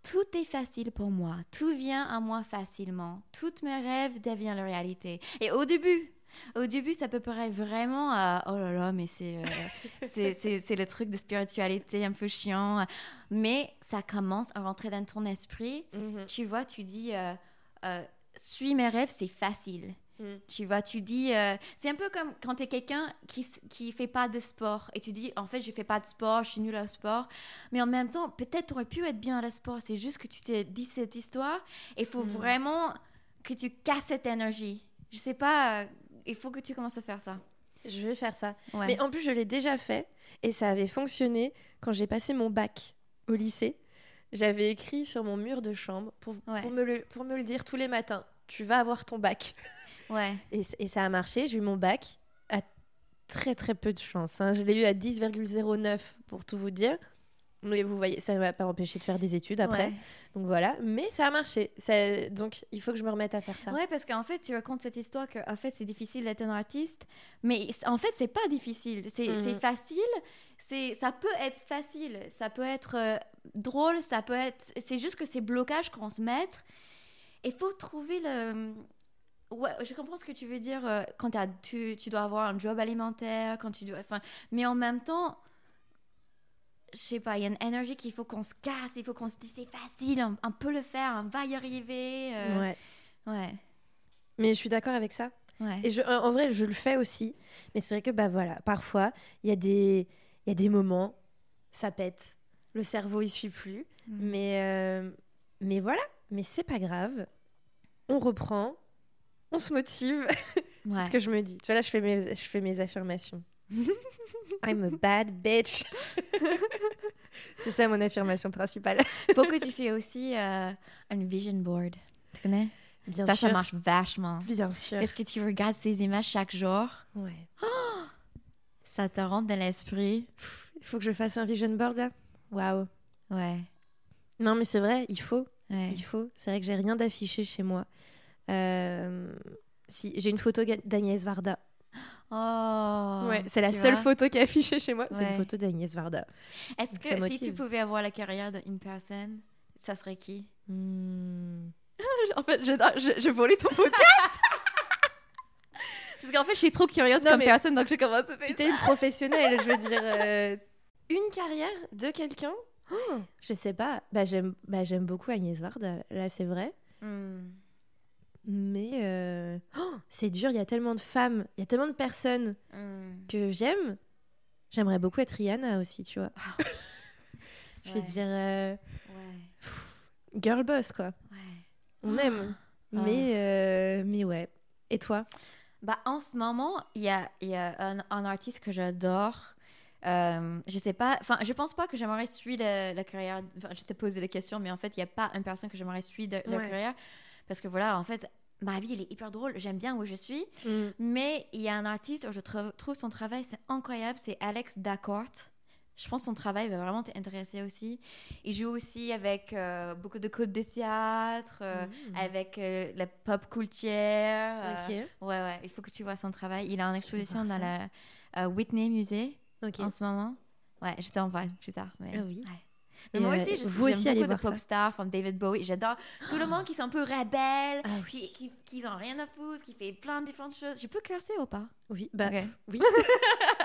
[SPEAKER 2] Tout est facile pour moi. Tout vient à moi facilement. Toutes mes rêves deviennent la réalité. Et au début, au début, ça peut paraître vraiment euh, oh là là, mais c'est euh, c'est le truc de spiritualité un peu chiant. Mais ça commence à rentrer dans ton esprit. Mm-hmm. Tu vois, tu dis euh, euh, suis mes rêves, c'est facile. Mm. Tu vois, tu dis, euh, c'est un peu comme quand tu es quelqu'un qui qui fait pas de sport et tu dis, en fait, je fais pas de sport, je suis nulle au sport, mais en même temps, peut-être tu aurais pu être bien à le sport. C'est juste que tu t'es dit cette histoire. Il faut mm. vraiment que tu casses cette énergie. Je sais pas, euh, il faut que tu commences à faire ça.
[SPEAKER 1] Je vais faire ça. Mais en plus, je l'ai déjà fait et ça avait fonctionné quand j'ai passé mon bac au lycée j'avais écrit sur mon mur de chambre pour, pour, me le, pour me le dire tous les matins tu vas avoir ton bac.
[SPEAKER 2] Ouais.
[SPEAKER 1] Et, et ça a marché. J'ai eu mon bac à très très peu de chance. Hein. Je l'ai eu à 10,09 pour tout vous dire. Mais vous voyez, ça ne m'a pas empêché de faire des études après. Donc voilà, mais ça a marché. Ça... Donc il faut que je me remette à faire ça.
[SPEAKER 2] Ouais, parce qu'en fait, tu racontes cette histoire que en fait, c'est difficile d'être un artiste, mais en fait, c'est pas difficile. C'est mhm. facile. C'est ça peut être facile, ça peut être euh, drôle, ça peut être. C'est juste que ces blocages qu'on se met. Il faut trouver le. Ouais, je comprends ce que tu veux dire euh, quand as, tu, tu, dois avoir un job alimentaire, quand tu dois. Enfin, mais en même temps je sais pas, il y a une énergie qu'il faut qu'on se casse, il faut qu'on se dise c'est facile, on, peut le faire, on va y arriver.
[SPEAKER 1] Euh.
[SPEAKER 2] Ouais. Ouais.
[SPEAKER 1] Mais je suis d'accord avec ça. Ouais. Et je, en vrai, je le fais aussi. Mais c'est vrai que, bah voilà, parfois, il y, a des, y a des moments, ça pète. Le cerveau, il suit plus. Mm. Mais, euh, mais voilà, mais c'est pas grave. On reprend, on se motive. c'est ce que je me dis. Tu vois, là, je fais mes, je fais mes affirmations. I'm a bad bitch. c'est ça mon affirmation principale.
[SPEAKER 2] Faut que tu fais aussi euh, un vision board. Tu connais?
[SPEAKER 1] Bien
[SPEAKER 2] ça,
[SPEAKER 1] sûr.
[SPEAKER 2] Ça marche vachement.
[SPEAKER 1] Bien sûr.
[SPEAKER 2] Est-ce que tu regardes ces images chaque jour?
[SPEAKER 1] Ouais.
[SPEAKER 2] ça te rentre dans l'esprit?
[SPEAKER 1] Il faut que je fasse un vision board là. Waouh.
[SPEAKER 2] Ouais.
[SPEAKER 1] Non, mais c'est vrai, il faut. Il faut. C'est vrai que j'ai rien d'affiché chez moi. Euh, si j'ai une photo d'Agnès Varda
[SPEAKER 2] Oh,
[SPEAKER 1] ouais, c'est la seule photo qui est affichée chez moi. C'est une photo d'Agnès Varda.
[SPEAKER 2] Est-ce que si tu pouvais avoir la carrière d'une personne, ça serait qui?
[SPEAKER 1] Hmm.
[SPEAKER 2] En fait, je, je, je volais ton podcast Parce qu'en fait, je suis trop curieuse comme personne, donc je commence à faire
[SPEAKER 1] Tu es une professionnelle, je veux dire. Euh, une carrière de quelqu'un? Oh, Je sais pas. Bah, j'aime bah, beaucoup Agnès Varda, là, c'est vrai. Mais euh, oh, c'est dur, il y a tellement de femmes, il y a tellement de personnes hmm. que j'aime. J'aimerais beaucoup être Rihanna aussi, tu vois. Ah Je vais dire. Euh, girl boss, quoi. On aime. Ah. Mais, euh, mais ouais. Et toi?
[SPEAKER 2] Bah, En ce moment, il y a, y a un, artiste que j'adore. Euh, je sais pas, enfin, je pense pas que j'aimerais suivre la, carrière. Enfin, je t'ai posé la question, mais en fait, il n'y a pas une personne que j'aimerais suivre la carrière. Parce que voilà, en fait, ma vie, elle est hyper drôle, j'aime bien où je suis. Mm. Mais il y a un artiste où je trouve son travail, c'est incroyable, c'est Alex Dacourt. Je pense que son travail va vraiment t'intéresser aussi. Il joue aussi avec euh, beaucoup de codes de théâtre, euh, mm. avec euh, la pop culture. Ok. ouais, ouais, il faut que tu vois son travail. Il a une exposition dans la Whitney Musée en ce moment. Ouais, je t'en parle plus tard. Mais, ah oui. Mais moi aussi, je
[SPEAKER 1] vous aussi
[SPEAKER 2] beaucoup de pop stars, comme David Bowie. J'adore tout le monde qui sont un peu rebelles, ah qui, qui, ont rien à foutre, qui fait plein de différentes choses. Je peux curser ou pas?
[SPEAKER 1] Oui, bah oui.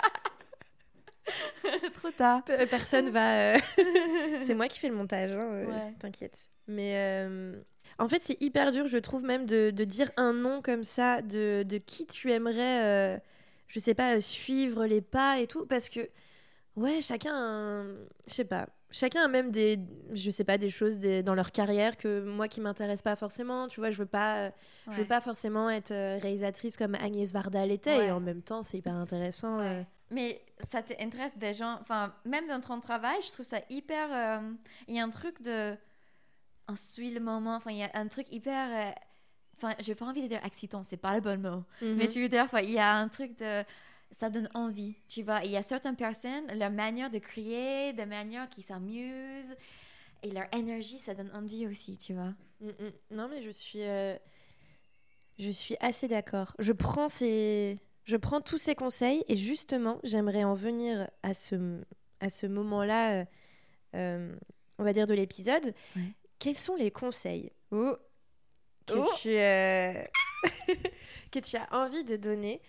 [SPEAKER 2] Trop tard.
[SPEAKER 1] Personne va. Euh, c'est moi qui fais le montage, hein, euh, t'inquiète. Mais euh, en fait, c'est hyper dur, je trouve, même de, de, dire un nom comme ça, de, de qui tu aimerais, je sais pas, suivre les pas et tout, parce que, ouais, chacun, je sais pas, chacun a même des, je sais pas, des choses dans leur carrière que moi qui m'intéresse pas forcément. Tu vois, je veux pas, je veux pas forcément être réalisatrice comme Agnès Varda l'était, et en même temps, c'est hyper intéressant.
[SPEAKER 2] Mais ça t'intéresse des gens, enfin, même dans ton travail, je trouve ça hyper. Euh, il y a un truc de. On suit le moment, enfin, il y a un truc hyper. Euh, enfin, j'ai pas envie de dire excitant, c'est pas le bon mot. Mhm. Mais tu veux dire, il y a un truc de. Ça donne envie, tu vois. Il y a certaines personnes, leur manière de crier, de manière qui s'amusent, et leur énergie, ça donne envie aussi, tu vois.
[SPEAKER 1] Mm, mm. Non, mais je suis. Euh, je suis assez d'accord. Je prends ces je prends tous ces conseils et justement, j'aimerais en venir à ce, à ce moment-là, euh, euh, on va dire, de l'épisode. Quels sont les conseils que, oh. Tu, euh, que tu as envie de donner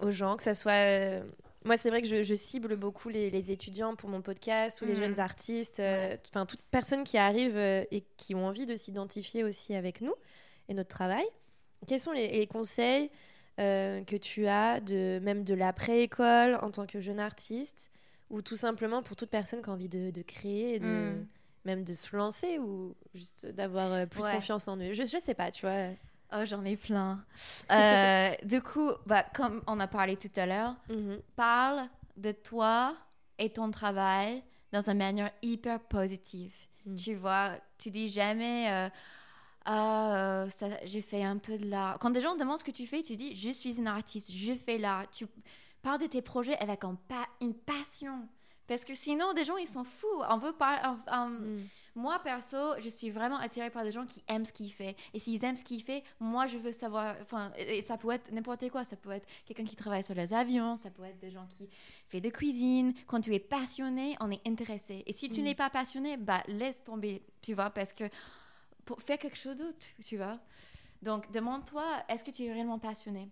[SPEAKER 1] aux gens, que ce soit... moi, c'est vrai que je, cible beaucoup les, étudiants pour mon podcast ou les jeunes artistes, enfin, toute personne qui arrive et qui ont envie de s'identifier aussi avec nous et notre travail. Quels sont les conseils que tu as, de, même de l'après-école en tant que jeune artiste, ou tout simplement pour toute personne qui a envie de, créer, de, hmm. même de se lancer, ou juste d'avoir euh, plus confiance en eux? Je, je sais pas, tu vois.
[SPEAKER 2] Oh, j'en ai plein. Euh, du coup, bah, comme on a parlé tout à l'heure, mhm. parle de toi et ton travail dans une manière hyper positive. Hmm. Tu vois, tu dis jamais euh, j'ai fait un peu de l'art. Quand des gens demandent ce que tu fais, tu dis je suis une artiste, je fais l'art. Tu parles de tes projets avec une passion. Parce que sinon, des gens, ils sont fous. On veut pas. Hmm. Moi, perso, je suis vraiment attirée par des gens qui aiment ce qu'ils font. Et s'ils aiment ce qu'ils font, moi, je veux savoir. Enfin, et ça peut être n'importe quoi. Ça peut être quelqu'un qui travaille sur les avions. Ça peut être des gens qui font de cuisine. Quand tu es passionné, on est intéressé. Et si tu hmm. n'es pas passionné, bah, laisse tomber. Tu vois, parce que pour faire quelque chose d'autre, tu vois. Donc, demande-toi, est-ce que tu es réellement passionné?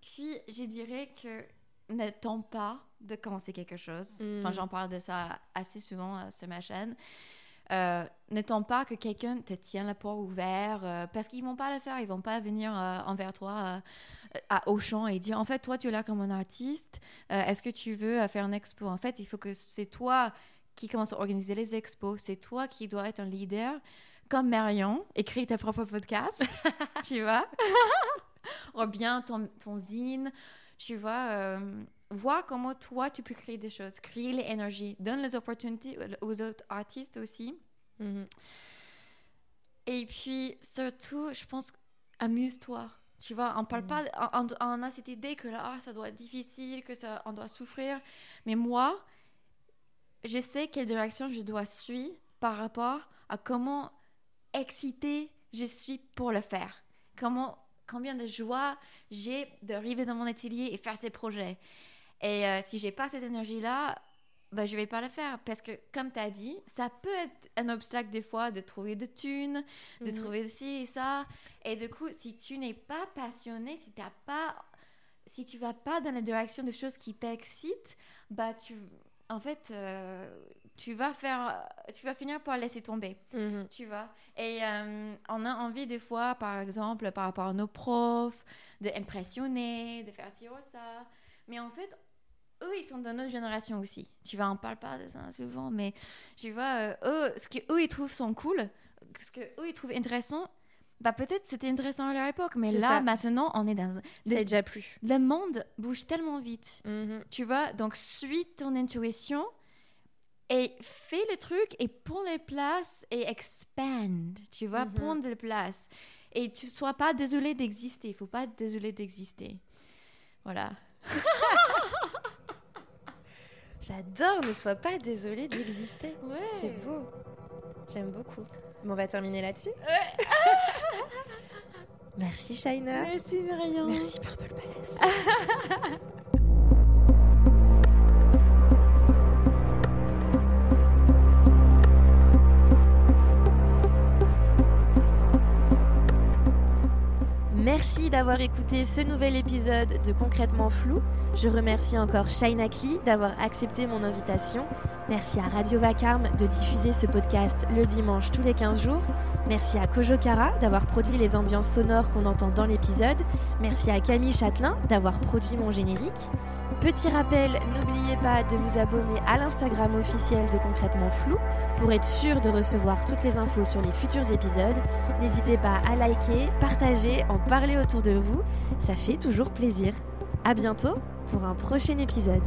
[SPEAKER 2] Puis, je dirais que ne tente pas de commencer quelque chose. Enfin, mm. j'en parle de ça assez souvent euh, sur ma chaîne. Euh, ne tente pas que quelqu'un te tienne la porte ouverte euh, parce qu'ils vont pas le faire, ils vont pas venir envers toi à Auchan et dire en fait toi tu es là comme un artiste, est-ce que tu veux faire une expo? En fait, il faut que c'est toi qui commence à organiser les expos, c'est toi qui dois être un leader comme Marion, écris ta propre podcast, tu vois. Ou bien ton, ton zine, tu vois. Euh, vois comment toi, tu peux créer des choses, créer les énergies, donne les opportunités aux autres artistes aussi. Mhm. Et puis, surtout, je pense, amuse-toi. Tu vois, on parle mhm. pas, on, a cette idée que là, ça doit être difficile, que ça, on doit souffrir. Mais moi, je sais quelle direction je dois suivre par rapport à comment excitée je suis pour le faire. Comment, combien de joie j'ai d'arriver dans mon atelier et faire ces projets. Et euh, si j'ai pas cette énergie-là, bah, je vais pas le faire. Parce que, comme tu as dit, ça peut être un obstacle des fois de trouver de thunes, de mhm. trouver ci et ça. Et du coup, si tu n'es pas passionné, si t'as pas... Si tu vas pas dans la direction de choses qui t'excitent, bah tu... En fait, euh, tu vas faire, tu vas finir par laisser tomber, mhm. tu vois? Et euh, on a envie des fois, par exemple, par rapport à nos profs, d'impressionner, de faire ci ou ça. Mais en fait, eux, ils sont de notre génération aussi. Tu vois, on parle pas de ça souvent, mais tu vois, euh, eux, ce qu'eux, ils trouvent sont cool, ce qu'eux, ils trouvent intéressant, bah peut-être c'était intéressant à leur époque, mais là, maintenant, on est dans...
[SPEAKER 1] C'est déjà plus.
[SPEAKER 2] Le monde bouge tellement vite, mhm. tu vois, donc suis ton intuition, et fais le truc et prends les places et expand, tu vois, mm prends les places. Et tu sois pas désolé d'exister, il faut pas être désolé d'exister. Voilà.
[SPEAKER 1] J'adore, ne sois pas désolée d'exister. C'est beau. J'aime beaucoup. on va terminer là-dessus. Merci Shaina.
[SPEAKER 2] Merci Marion.
[SPEAKER 1] Merci Purple Palace. Merci d'avoir écouté ce nouvel épisode de Concrètement Flou. Je remercie encore Shaina Kli d'avoir accepté mon invitation. Merci à Radio Vacarme de diffuser ce podcast le dimanche tous les 15 jours. Merci à Kojokara d'avoir produit les ambiances sonores qu'on entend dans l'épisode. Merci à Camille Châtelain d'avoir produit mon générique. Petit rappel, n'oubliez pas de vous abonner à l'Instagram officiel de Concrètement Flou pour être sûr de recevoir toutes les infos sur les futurs épisodes. N'hésitez pas à liker, partager, en parler autour de vous, ça fait toujours plaisir. À bientôt pour un prochain épisode.